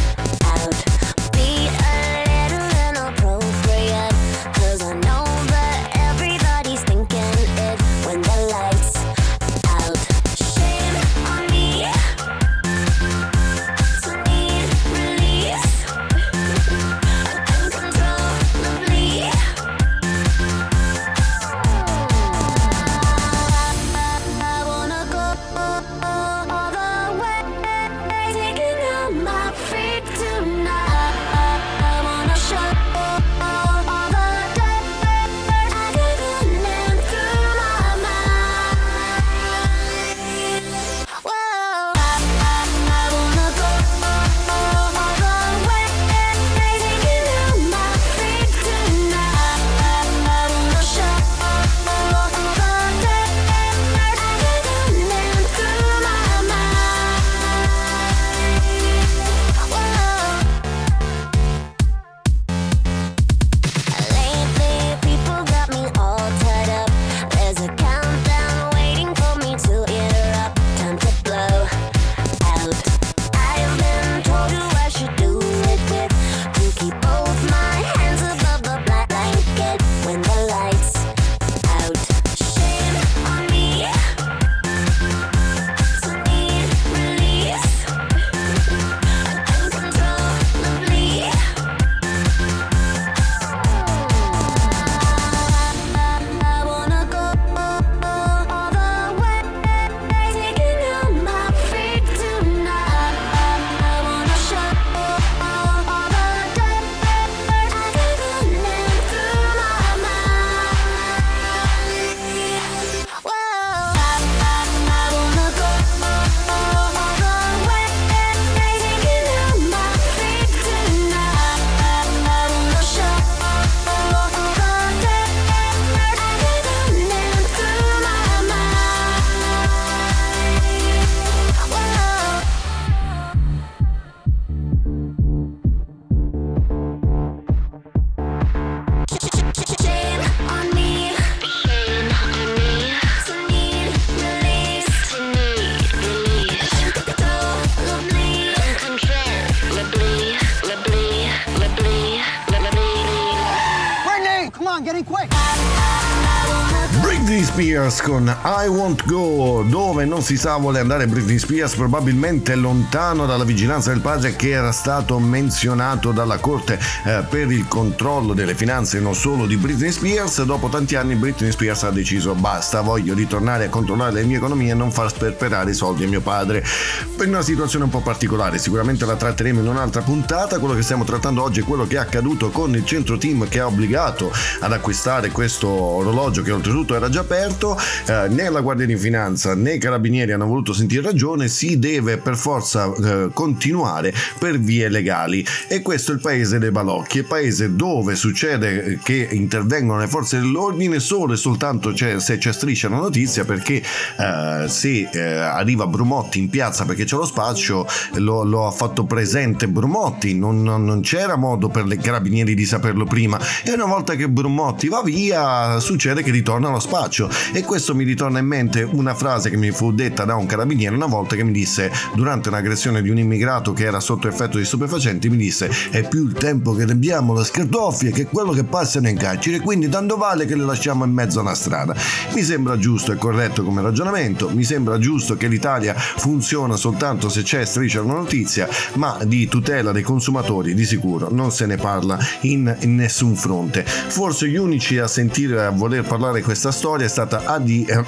con I Won't Go, dove non si sa vuole andare Britney Spears, probabilmente lontano dalla vigilanza del padre che era stato menzionato dalla Corte eh, per il controllo delle finanze non solo di Britney Spears. Dopo tanti anni Britney Spears ha deciso basta, voglio ritornare a controllare le mie economie e non far sperperare i soldi a mio padre. Per una situazione un po' particolare, sicuramente la tratteremo in un'altra puntata. Quello che stiamo trattando oggi è quello che è accaduto con il centro team che ha obbligato ad acquistare questo orologio che oltretutto era già aperto. Eh, la Guardia di Finanza né i Carabinieri hanno voluto sentire ragione, si deve per forza eh, continuare per vie legali. E questo è il paese dei balocchi, il paese dove succede che intervengono le forze dell'ordine solo e soltanto c'è- se c'è striscia la notizia perché eh, se eh, arriva Brumotti in piazza perché c'è lo spaccio lo, lo ha fatto presente Brumotti. Non, non- non c'era modo per i carabinieri di saperlo prima. E una volta che Brumotti va via succede che ritorna lo spaccio e questo mi ritorna in mente una frase che mi fu detta da un carabiniere una volta che mi disse durante un'aggressione di un immigrato che era sotto effetto di stupefacenti mi disse è più il tempo che abbiamo le scartoffie che quello che passano in carcere quindi tanto vale che le lasciamo in mezzo alla strada. Mi sembra giusto e corretto come ragionamento mi sembra giusto che l'Italia funziona soltanto se c'è striscia una notizia ma di tutela dei consumatori di sicuro non se ne parla in, in nessun fronte. Forse gli unici a sentire a voler parlare questa storia è stata Adi, eh,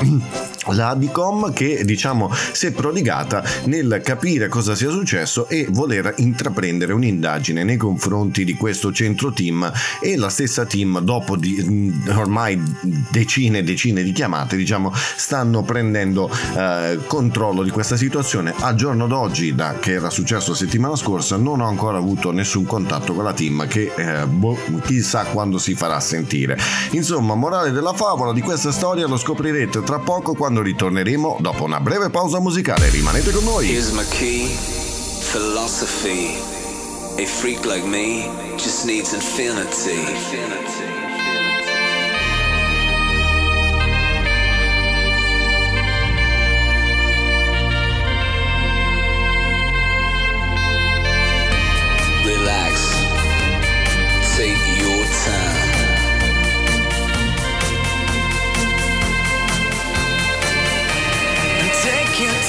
la Adicom che diciamo si è prodigata nel capire cosa sia successo e voler intraprendere un'indagine nei confronti di questo centro team e la stessa team dopo di, mh, ormai decine e decine di chiamate diciamo stanno prendendo eh, controllo di questa situazione. Al giorno d'oggi da che era successo settimana scorsa non ho ancora avuto nessun contatto con la team che eh, boh, chissà quando si farà sentire. Insomma morale della favola di questa storia lo scoprirete tra poco quando ritorneremo dopo una breve pausa musicale rimanete con noi Here's my key, philosophy. A freak like me just needs infinity. Relax,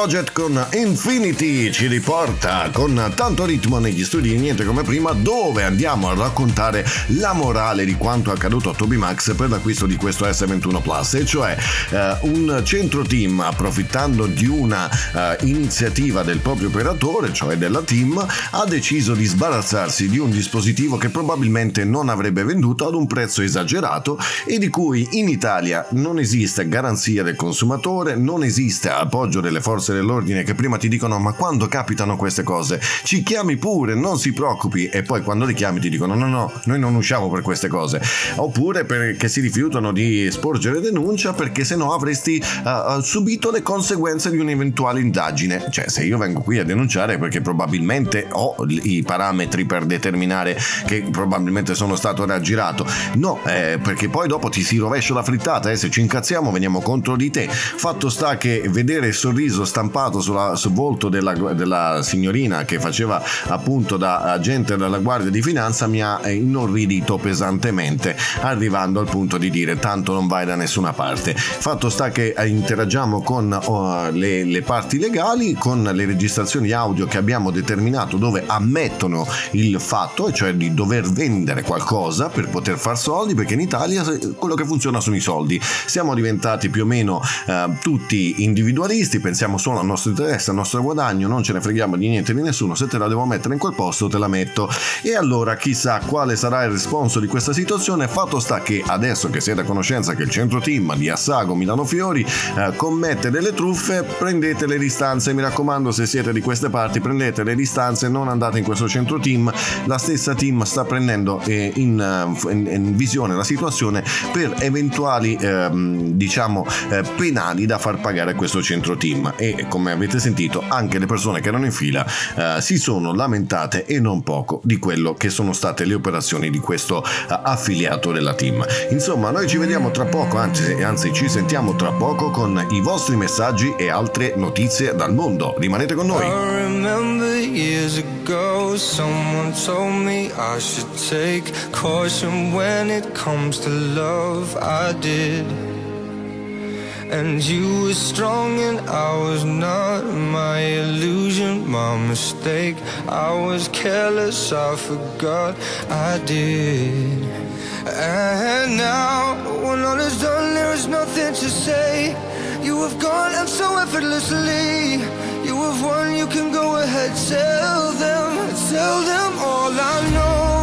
Project con Infinity, ci riporta con tanto ritmo negli studi di Niente come prima dove andiamo a raccontare la morale di quanto accaduto a Toby Max per l'acquisto di questo S21 Plus e cioè eh, un centro team approfittando di una eh, iniziativa del proprio operatore, cioè della team, ha deciso di sbarazzarsi di un dispositivo che probabilmente non avrebbe venduto ad un prezzo esagerato e di cui in Italia non esiste garanzia del consumatore, non esiste appoggio delle forze dell'ordine che prima ti dicono ma quando capitano queste cose? Ci chiami pure, non si preoccupi. E poi quando li chiami ti dicono no no, noi non usciamo per queste cose. Oppure perché si rifiutano di sporgere denuncia perché sennò avresti uh, subito le conseguenze di un'eventuale indagine, cioè se io vengo qui a denunciare perché probabilmente ho i parametri per determinare che probabilmente sono stato raggirato, no, eh, perché poi dopo ti si rovescia la frittata, eh, se ci incazziamo veniamo contro di te. Fatto sta che vedere il sorriso stampato sulla, sul volto della, della, signorina che faceva appunto da agente della Guardia di Finanza mi ha eh, inorridito pesantemente, arrivando al punto di dire tanto non vai da nessuna parte. Fatto sta che eh, interagiamo con oh, le, le parti legali, con le registrazioni audio che abbiamo determinato dove ammettono il fatto, cioè di dover vendere qualcosa per poter far soldi, perché in Italia quello che funziona sono i soldi. Siamo diventati più o meno eh, tutti individualisti, pensiamo solo al nostro interesse, al nostro guadagno, non ce ne freghiamo di niente di nessuno, se te la devo mettere in quel posto te la metto. E allora chissà quale sarà il responso di questa situazione, fatto sta che adesso che siete a conoscenza che il centro team di Assago Milano Fiori eh, commette delle truffe, prendete le distanze, mi raccomando se siete di queste parti prendete le distanze, non andate in questo centro team, la stessa team sta prendendo eh, in, eh, in, in visione la situazione per eventuali ehm, diciamo eh, penali da far pagare a questo centro team. E come avete sentito anche le persone che erano in fila eh, si sono lamentate e non poco di quello che sono state le operazioni di questo eh, affiliato della team. Insomma noi ci vediamo tra poco anzi, anzi ci sentiamo tra poco con i vostri messaggi e altre notizie dal mondo. Rimanete con noi And you were strong and I was not. My illusion, my mistake. I was careless, I forgot I did. And now, when all is done, there is nothing to say. You have gone and so effortlessly. You have won, you can go ahead, tell them, tell them all I know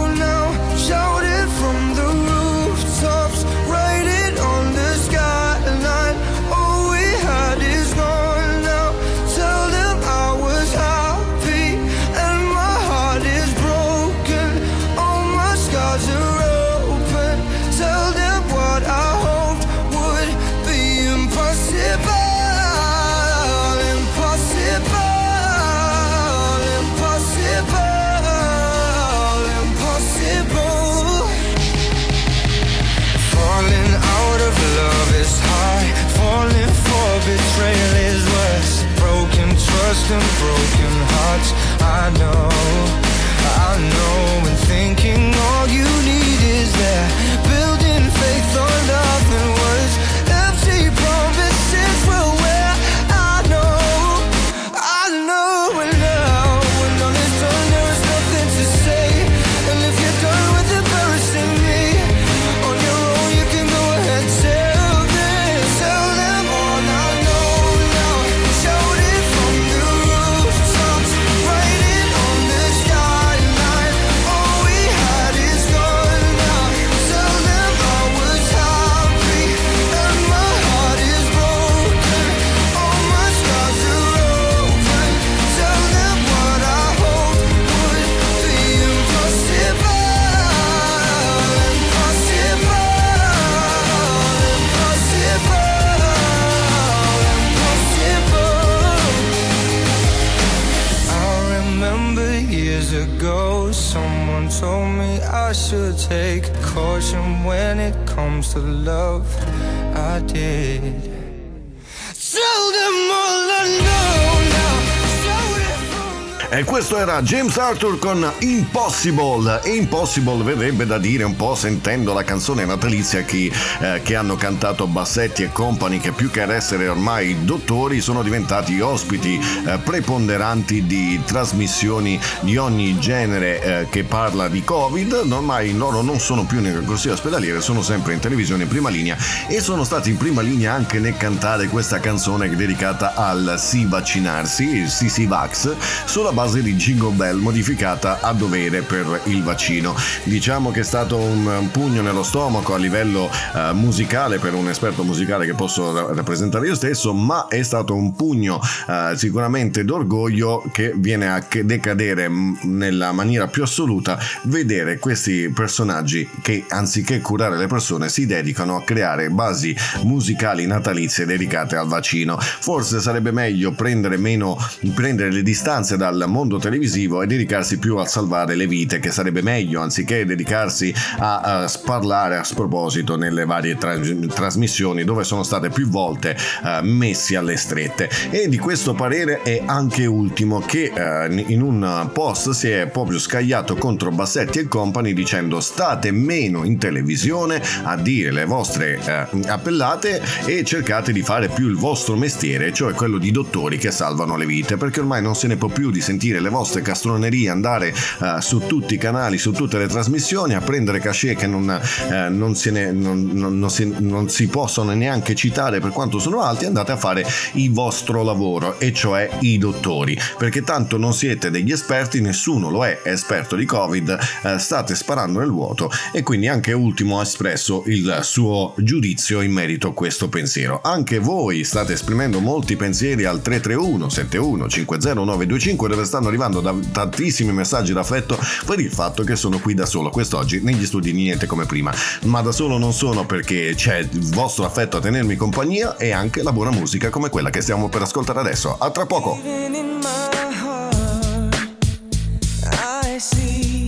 and broken hearts. I know, I know, comes to love. I did. E questo era James Arthur con Impossible. E Impossible verrebbe da dire un po' sentendo la canzone natalizia che, eh, che hanno cantato Bassetti e Company, che più che essere ormai dottori sono diventati ospiti eh, preponderanti di trasmissioni di ogni genere eh, che parla di Covid. Ormai loro non sono più nel corsia ospedaliere, sono sempre in televisione in prima linea e sono stati in prima linea anche nel cantare questa canzone dedicata al si vaccinarsi, il CC Vax, sulla base di Jingle Bell modificata a dovere per il vaccino. Diciamo che è stato un, pugno nello stomaco a livello eh, musicale per un esperto musicale che posso ra- rappresentare io stesso, ma è stato un pugno eh, sicuramente d'orgoglio che viene a decadere mh, nella maniera più assoluta vedere questi personaggi che anziché curare le persone si dedicano a creare basi musicali natalizie dedicate al vaccino. Forse sarebbe meglio prendere meno prendere le distanze dal mondo televisivo e dedicarsi più a salvare le vite, che sarebbe meglio anziché dedicarsi a, a sparlare a sproposito nelle varie tra- trasmissioni dove sono state più volte eh, messi alle strette. E di questo parere è anche ultimo che eh, in un post si è proprio scagliato contro Bassetti e Company dicendo state meno in televisione a dire le vostre eh, appellate e cercate di fare più il vostro mestiere, cioè quello di dottori che salvano le vite, perché ormai non se ne può più di sentire le vostre castronerie andare eh, su tutti i canali, su tutte le trasmissioni a prendere cachet che non, eh, non, se ne- non- non- si, non si possono neanche citare per quanto sono alti, andate a fare il vostro lavoro, e cioè i dottori, perché tanto non siete degli esperti, nessuno lo è esperto di Covid, eh, state sparando nel vuoto e quindi anche Ultimo ha espresso il suo giudizio in merito a questo pensiero. Anche voi state esprimendo molti pensieri al 331 71 50925 dove stanno arrivando da tantissimi messaggi d'affetto per il fatto che sono qui da solo quest'oggi negli studi di niente come prima. Ma da solo non sono perché c'è il vostro affetto a tenermi compagnia e anche la buona musica come quella che stiamo per ascoltare adesso. A tra poco! I see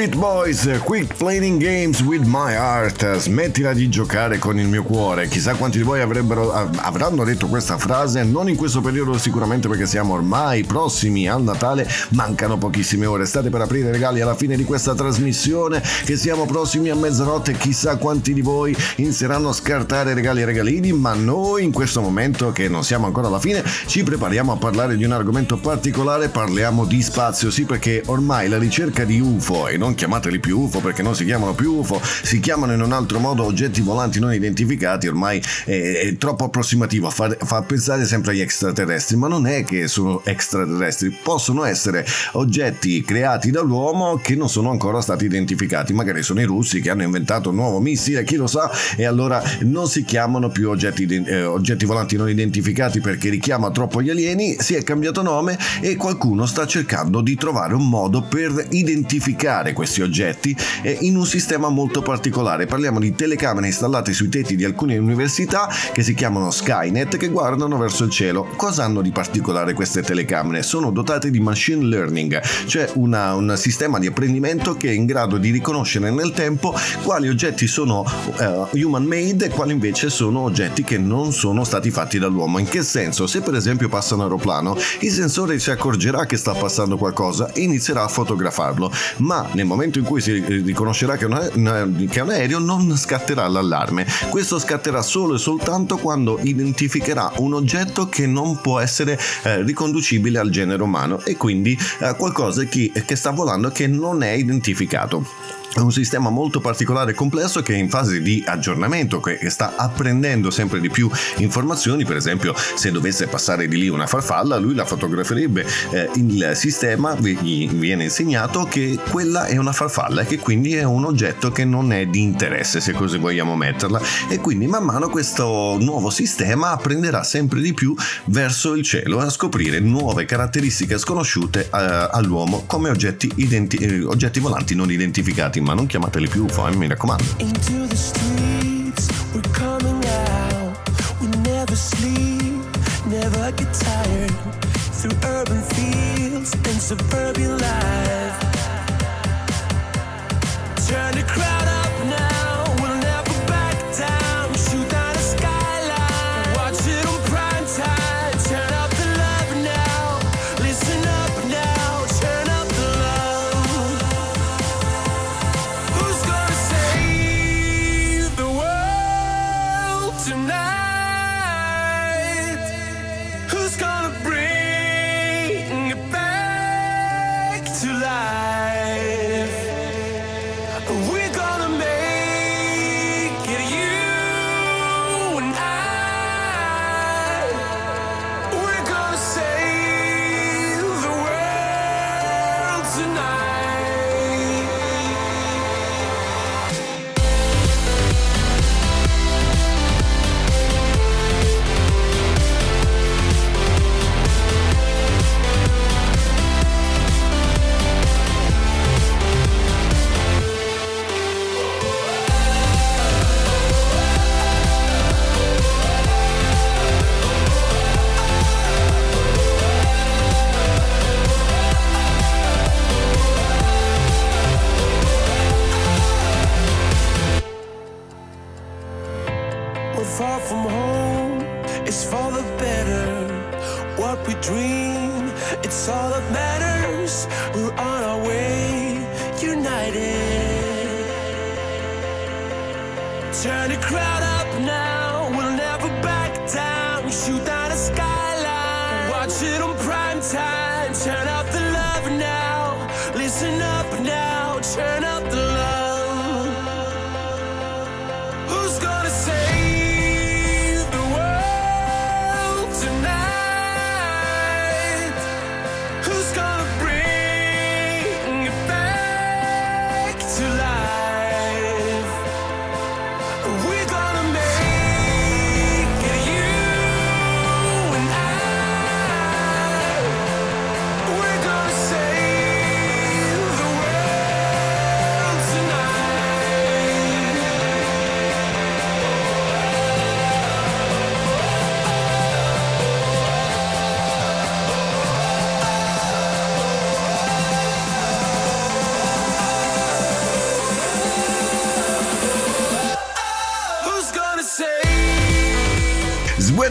treatment. Boys, Quit Playing Games with My Heart, smettila di giocare con il mio cuore. Chissà quanti di voi avrebbero, av- avranno detto questa frase, non in questo periodo sicuramente perché siamo ormai prossimi al Natale, mancano pochissime ore, state per aprire i regali alla fine di questa trasmissione, che siamo prossimi a mezzanotte, chissà quanti di voi inizieranno a scartare regali e regalini, ma noi in questo momento che non siamo ancora alla fine ci prepariamo a parlare di un argomento particolare, parliamo di spazio, sì perché ormai la ricerca di UFO e non chiamateli più UFO perché non si chiamano più UFO, si chiamano in un altro modo oggetti volanti non identificati, ormai è, è troppo approssimativo, fa, fa pensare sempre agli extraterrestri, ma non è che sono extraterrestri, possono essere oggetti creati dall'uomo che non sono ancora stati identificati, magari sono i russi che hanno inventato un nuovo missile, chi lo sa, e allora non si chiamano più oggetti, eh, oggetti volanti non identificati perché richiama troppo gli alieni, si è cambiato nome e qualcuno sta cercando di trovare un modo per identificare questi oggetti eh, in un sistema molto particolare. Parliamo di telecamere installate sui tetti di alcune università che si chiamano Skynet che guardano verso il cielo. Cosa hanno di particolare queste telecamere? Sono dotate di machine learning, cioè una- un sistema di apprendimento che è in grado di riconoscere nel tempo quali oggetti sono eh, human made e quali invece sono oggetti che non sono stati fatti dall'uomo. In che senso? Se per esempio passa un aeroplano, il sensore si accorgerà che sta passando qualcosa e inizierà a fotografarlo, ma nel momento in cui si riconoscerà che è un, che un aereo non scatterà l'allarme. Questo scatterà solo e soltanto quando identificherà un oggetto che non può essere eh, riconducibile al genere umano e quindi eh, qualcosa che, che sta volando che non è identificato. È un sistema molto particolare e complesso che è in fase di aggiornamento, che sta apprendendo sempre di più informazioni. Per esempio, se dovesse passare di lì una farfalla, lui la fotograferebbe. Eh, il sistema gli viene insegnato che quella è una farfalla e che quindi è un oggetto che non è di interesse, se così vogliamo metterla. E quindi man mano questo nuovo sistema apprenderà sempre di più verso il cielo a scoprire nuove caratteristiche sconosciute eh, all'uomo come oggetti, identi- oggetti volanti non identificati ma non chiamateli più UFO, eh, mi raccomando. Into the streets, we're coming out. We never sleep, never get tired. Through urban fields and suburban life. Turn the crowd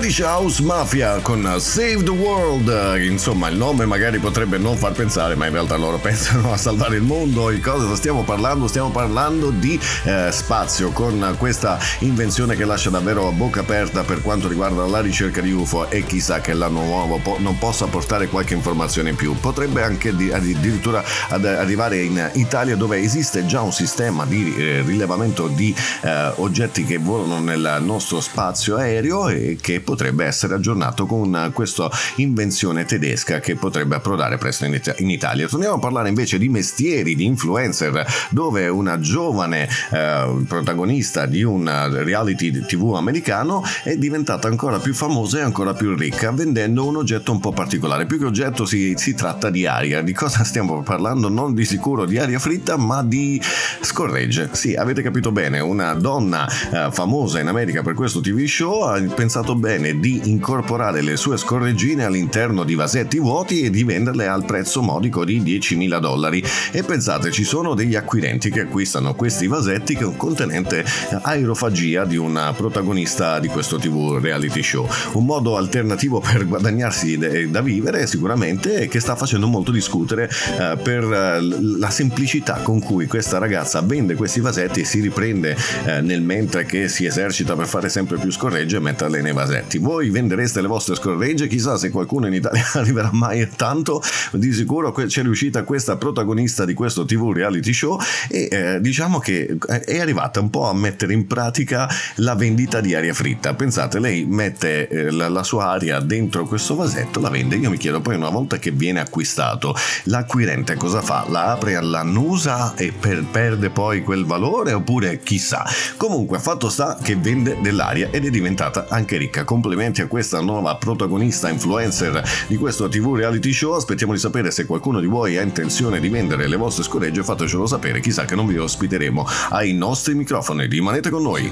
Swedish House Mafia con Save the World. Insomma, il nome magari potrebbe non far pensare, ma in realtà loro pensano a salvare il mondo. Di cosa stiamo parlando? Stiamo parlando di eh, spazio con questa invenzione che lascia davvero a bocca aperta per quanto riguarda la ricerca di UFO e chissà che l'anno nuovo po- non possa portare qualche informazione in più. Potrebbe anche di- addirittura ad- arrivare in Italia dove esiste già un sistema di eh, rilevamento di eh, oggetti che volano nel nostro spazio aereo e che potrebbe essere aggiornato con questa invenzione tedesca che potrebbe approdare presto in, It- in Italia. Torniamo a parlare invece di mestieri, di influencer, dove una giovane eh, protagonista di un reality TV americano è diventata ancora più famosa e ancora più ricca vendendo un oggetto un po' particolare. Più che oggetto si, si tratta di aria. Di cosa stiamo parlando? Non di sicuro di aria fritta, ma di scorregge. Sì, avete capito bene, una donna eh, famosa in America per questo TV show ha pensato bene di incorporare le sue scorreggine all'interno di vasetti vuoti e di venderle al prezzo modico di 10.000 dollari. E pensate, ci sono degli acquirenti che acquistano questi vasetti con contenente aerofagia di una protagonista di questo TV reality show. Un modo alternativo per guadagnarsi da vivere sicuramente e che sta facendo molto discutere eh, per eh, la semplicità con cui questa ragazza vende questi vasetti e si riprende eh, nel mentre che si esercita per fare sempre più scorregge e metterle nei vasetti. Voi vendereste le vostre scorregge? Chissà se qualcuno in Italia arriverà mai tanto. Di sicuro c'è riuscita questa protagonista di questo TV reality show e eh, diciamo che è arrivata un po' a mettere in pratica la vendita di aria fritta. Pensate, lei mette eh, la, la sua aria dentro questo vasetto, la vende. Io mi chiedo poi una volta che viene acquistato, l'acquirente cosa fa? La apre all'annusa e per- perde poi quel valore oppure chissà. Comunque, fatto sta che vende dell'aria ed è diventata anche ricca. Complimenti a questa nuova protagonista influencer di questo TV reality show. Aspettiamo di sapere se qualcuno di voi ha intenzione di vendere le vostre scoregge. Fatecelo sapere, chissà che non vi ospiteremo ai nostri microfoni. Rimanete con noi.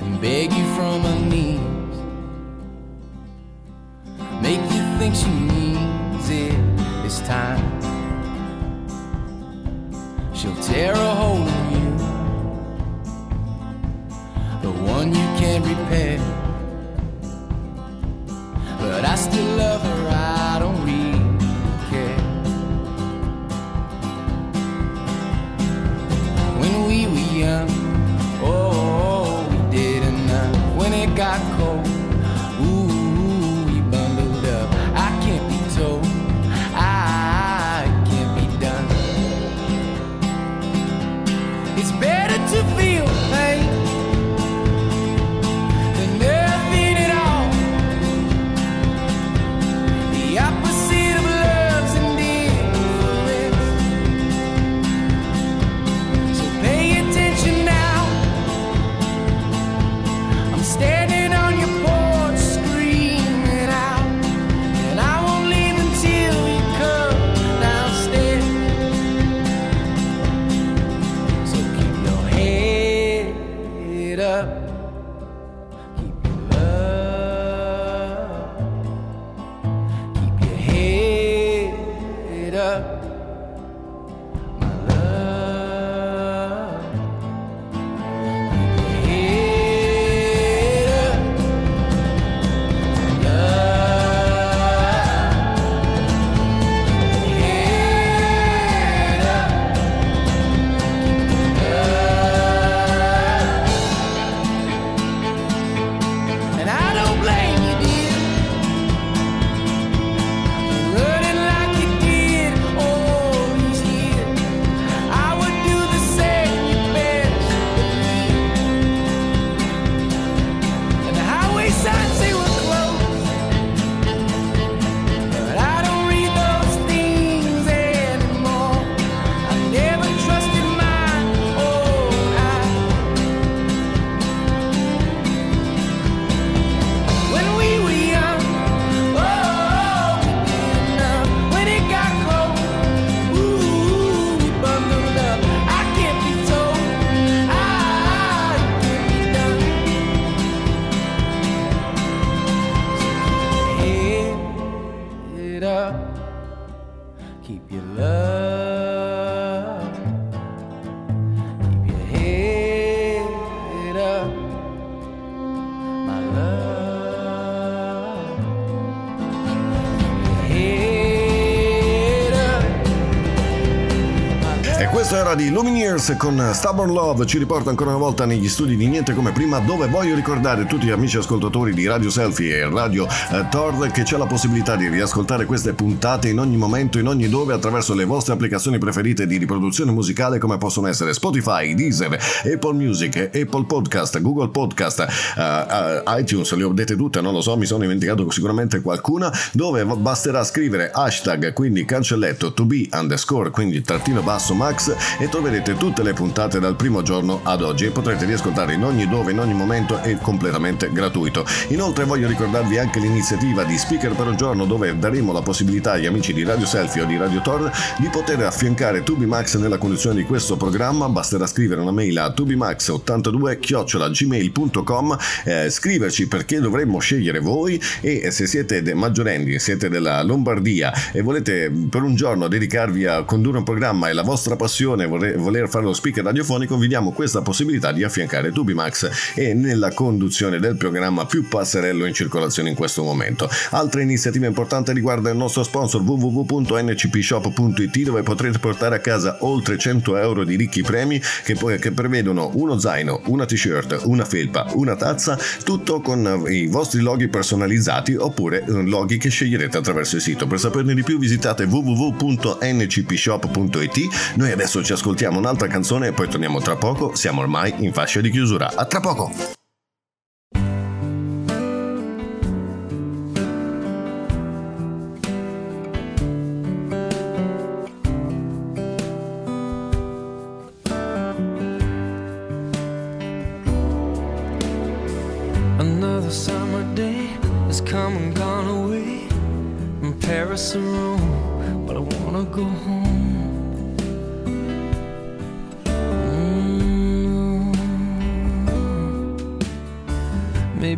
and beg you from her knees make you think she needs it this time she'll tear a hole in you the one you can't repair but I still love her I don't really care when we were young. Oh, Lumineers con Stubborn Love, ci riporta ancora una volta negli studi di Niente Come Prima dove voglio ricordare tutti gli amici ascoltatori di Radio Selfie e Radio eh, Tord che c'è la possibilità di riascoltare queste puntate in ogni momento, in ogni dove attraverso le vostre applicazioni preferite di riproduzione musicale come possono essere Spotify, Deezer, Apple Music, Apple Podcast, Google Podcast, eh, eh, iTunes, le ho dette tutte, non lo so, mi sono dimenticato sicuramente qualcuna dove basterà scrivere hashtag, quindi cancelletto to be underscore, quindi trattino basso max e troverete tutte le puntate dal primo giorno ad oggi e potrete riascoltare in ogni dove, in ogni momento e completamente gratuito. Inoltre voglio ricordarvi anche l'iniziativa di Speaker per un giorno dove daremo la possibilità agli amici di Radio Selfie o di Radio Tor di poter affiancare Tubimax nella conduzione di questo programma. Basterà scrivere una mail a tubimax82-gmail.com, eh, scriverci perché dovremmo scegliere voi e se siete de- maggiorenni, siete della Lombardia e volete per un giorno dedicarvi a condurre un programma e la vostra passione voler, voler fare lo speaker radiofonico, vi diamo questa possibilità di affiancare Tubimax e nella conduzione del programma più passerello in circolazione in questo momento. Altre iniziative importanti riguardano il nostro sponsor www.ncpshop.it dove potrete portare a casa oltre 100 euro di ricchi premi che, poi, che prevedono uno zaino, una t-shirt, una felpa, una tazza, tutto con i vostri loghi personalizzati oppure loghi che sceglierete attraverso il sito. Per saperne di più visitate www.ncpshop.it. Noi adesso ci ascoltiamo un'altra canzone e poi torniamo tra poco. Siamo ormai in fascia di chiusura. A tra poco! Another summer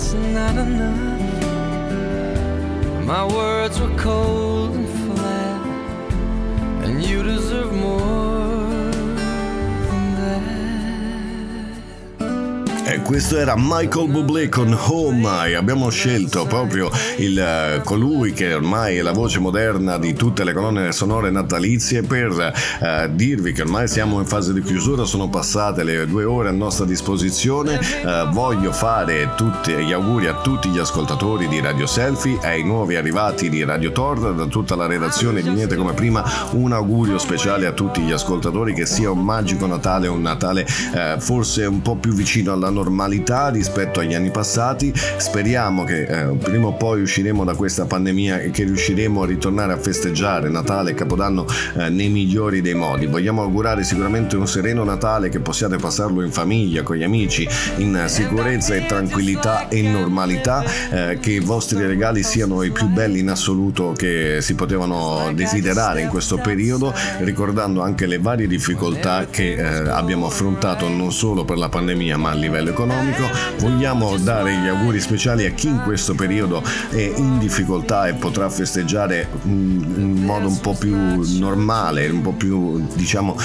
just not enough. My words were cold questo era Michael Bublé con Oh My. Abbiamo scelto proprio il, eh, colui che ormai è la voce moderna di tutte le colonne sonore natalizie per eh, dirvi che ormai siamo in fase di chiusura, sono passate le due ore a nostra disposizione. Eh, voglio fare tutti gli auguri a tutti gli ascoltatori di Radio Selfie, ai nuovi arrivati di Radio Tor, da tutta la redazione di Niente come prima. Un augurio speciale a tutti gli ascoltatori che sia un magico Natale, un Natale eh, forse un po' più vicino alla normalità rispetto agli anni passati. Speriamo che eh, prima o poi usciremo da questa pandemia e che riusciremo a ritornare a festeggiare Natale e Capodanno eh, nei migliori dei modi. Vogliamo augurare sicuramente un sereno Natale che possiate passarlo in famiglia, con gli amici, in sicurezza e tranquillità e normalità, eh, che i vostri regali siano i più belli in assoluto che si potevano desiderare in questo periodo, ricordando anche le varie difficoltà che eh, abbiamo affrontato non solo per la pandemia ma a livello economico. Vogliamo dare gli auguri speciali a chi in questo periodo è in difficoltà e potrà festeggiare in modo un po' più normale, un po' più diciamo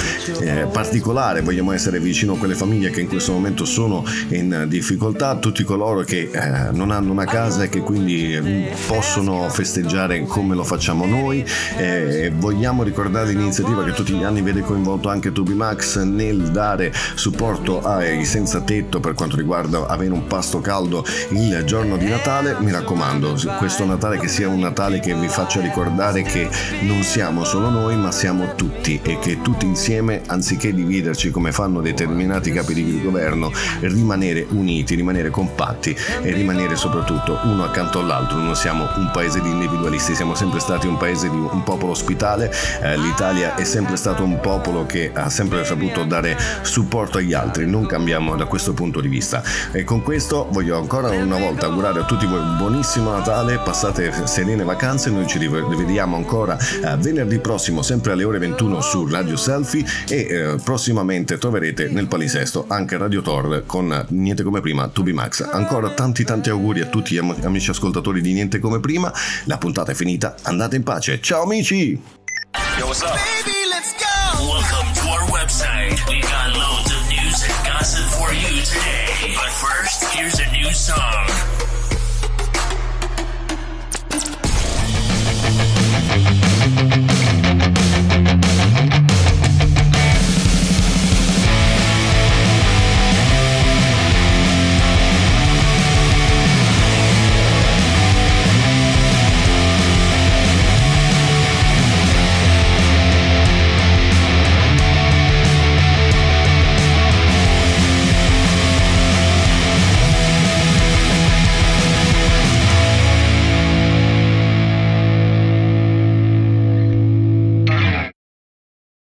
eh, particolare. Vogliamo essere vicino a quelle famiglie che in questo momento sono in difficoltà, tutti coloro che eh, non hanno una casa e che quindi mm, possono festeggiare come lo facciamo noi. Eh, vogliamo ricordare l'iniziativa che tutti gli anni vede coinvolto anche Tubimax nel dare supporto ai senza tetto per quanto riguarda avere un pasto caldo il giorno di Natale. Mi raccomando, questo Natale che sia un Natale che vi faccia ricordare che non siamo solo noi, ma siamo tutti e che tutti insieme, anziché dividerci come fanno determinati capi di governo, rimanere uniti, rimanere compatti e rimanere soprattutto uno accanto all'altro. Non siamo un paese di individualisti, siamo sempre stati un paese di un popolo ospitale. Eh, L'Italia è sempre stato un popolo che ha sempre saputo dare supporto agli altri. Non cambiamo da questo punto di vista. E con questo voglio ancora una volta augurare a tutti voi un buonissimo Natale, passate serene vacanze, noi ci rivediamo ancora eh, venerdì prossimo sempre alle ore 21 su Radio Selfie e eh, prossimamente troverete nel palinsesto anche Radio Tor con Niente come prima, Tubi Max. Ancora tanti tanti auguri a tutti gli am- amici ascoltatori di Niente come prima, la puntata è finita, andate in pace, ciao amici! Yo, what's up? Baby, let's go! Welcome to our website. We got loads of news and gossip for you today. But first, here's a new song.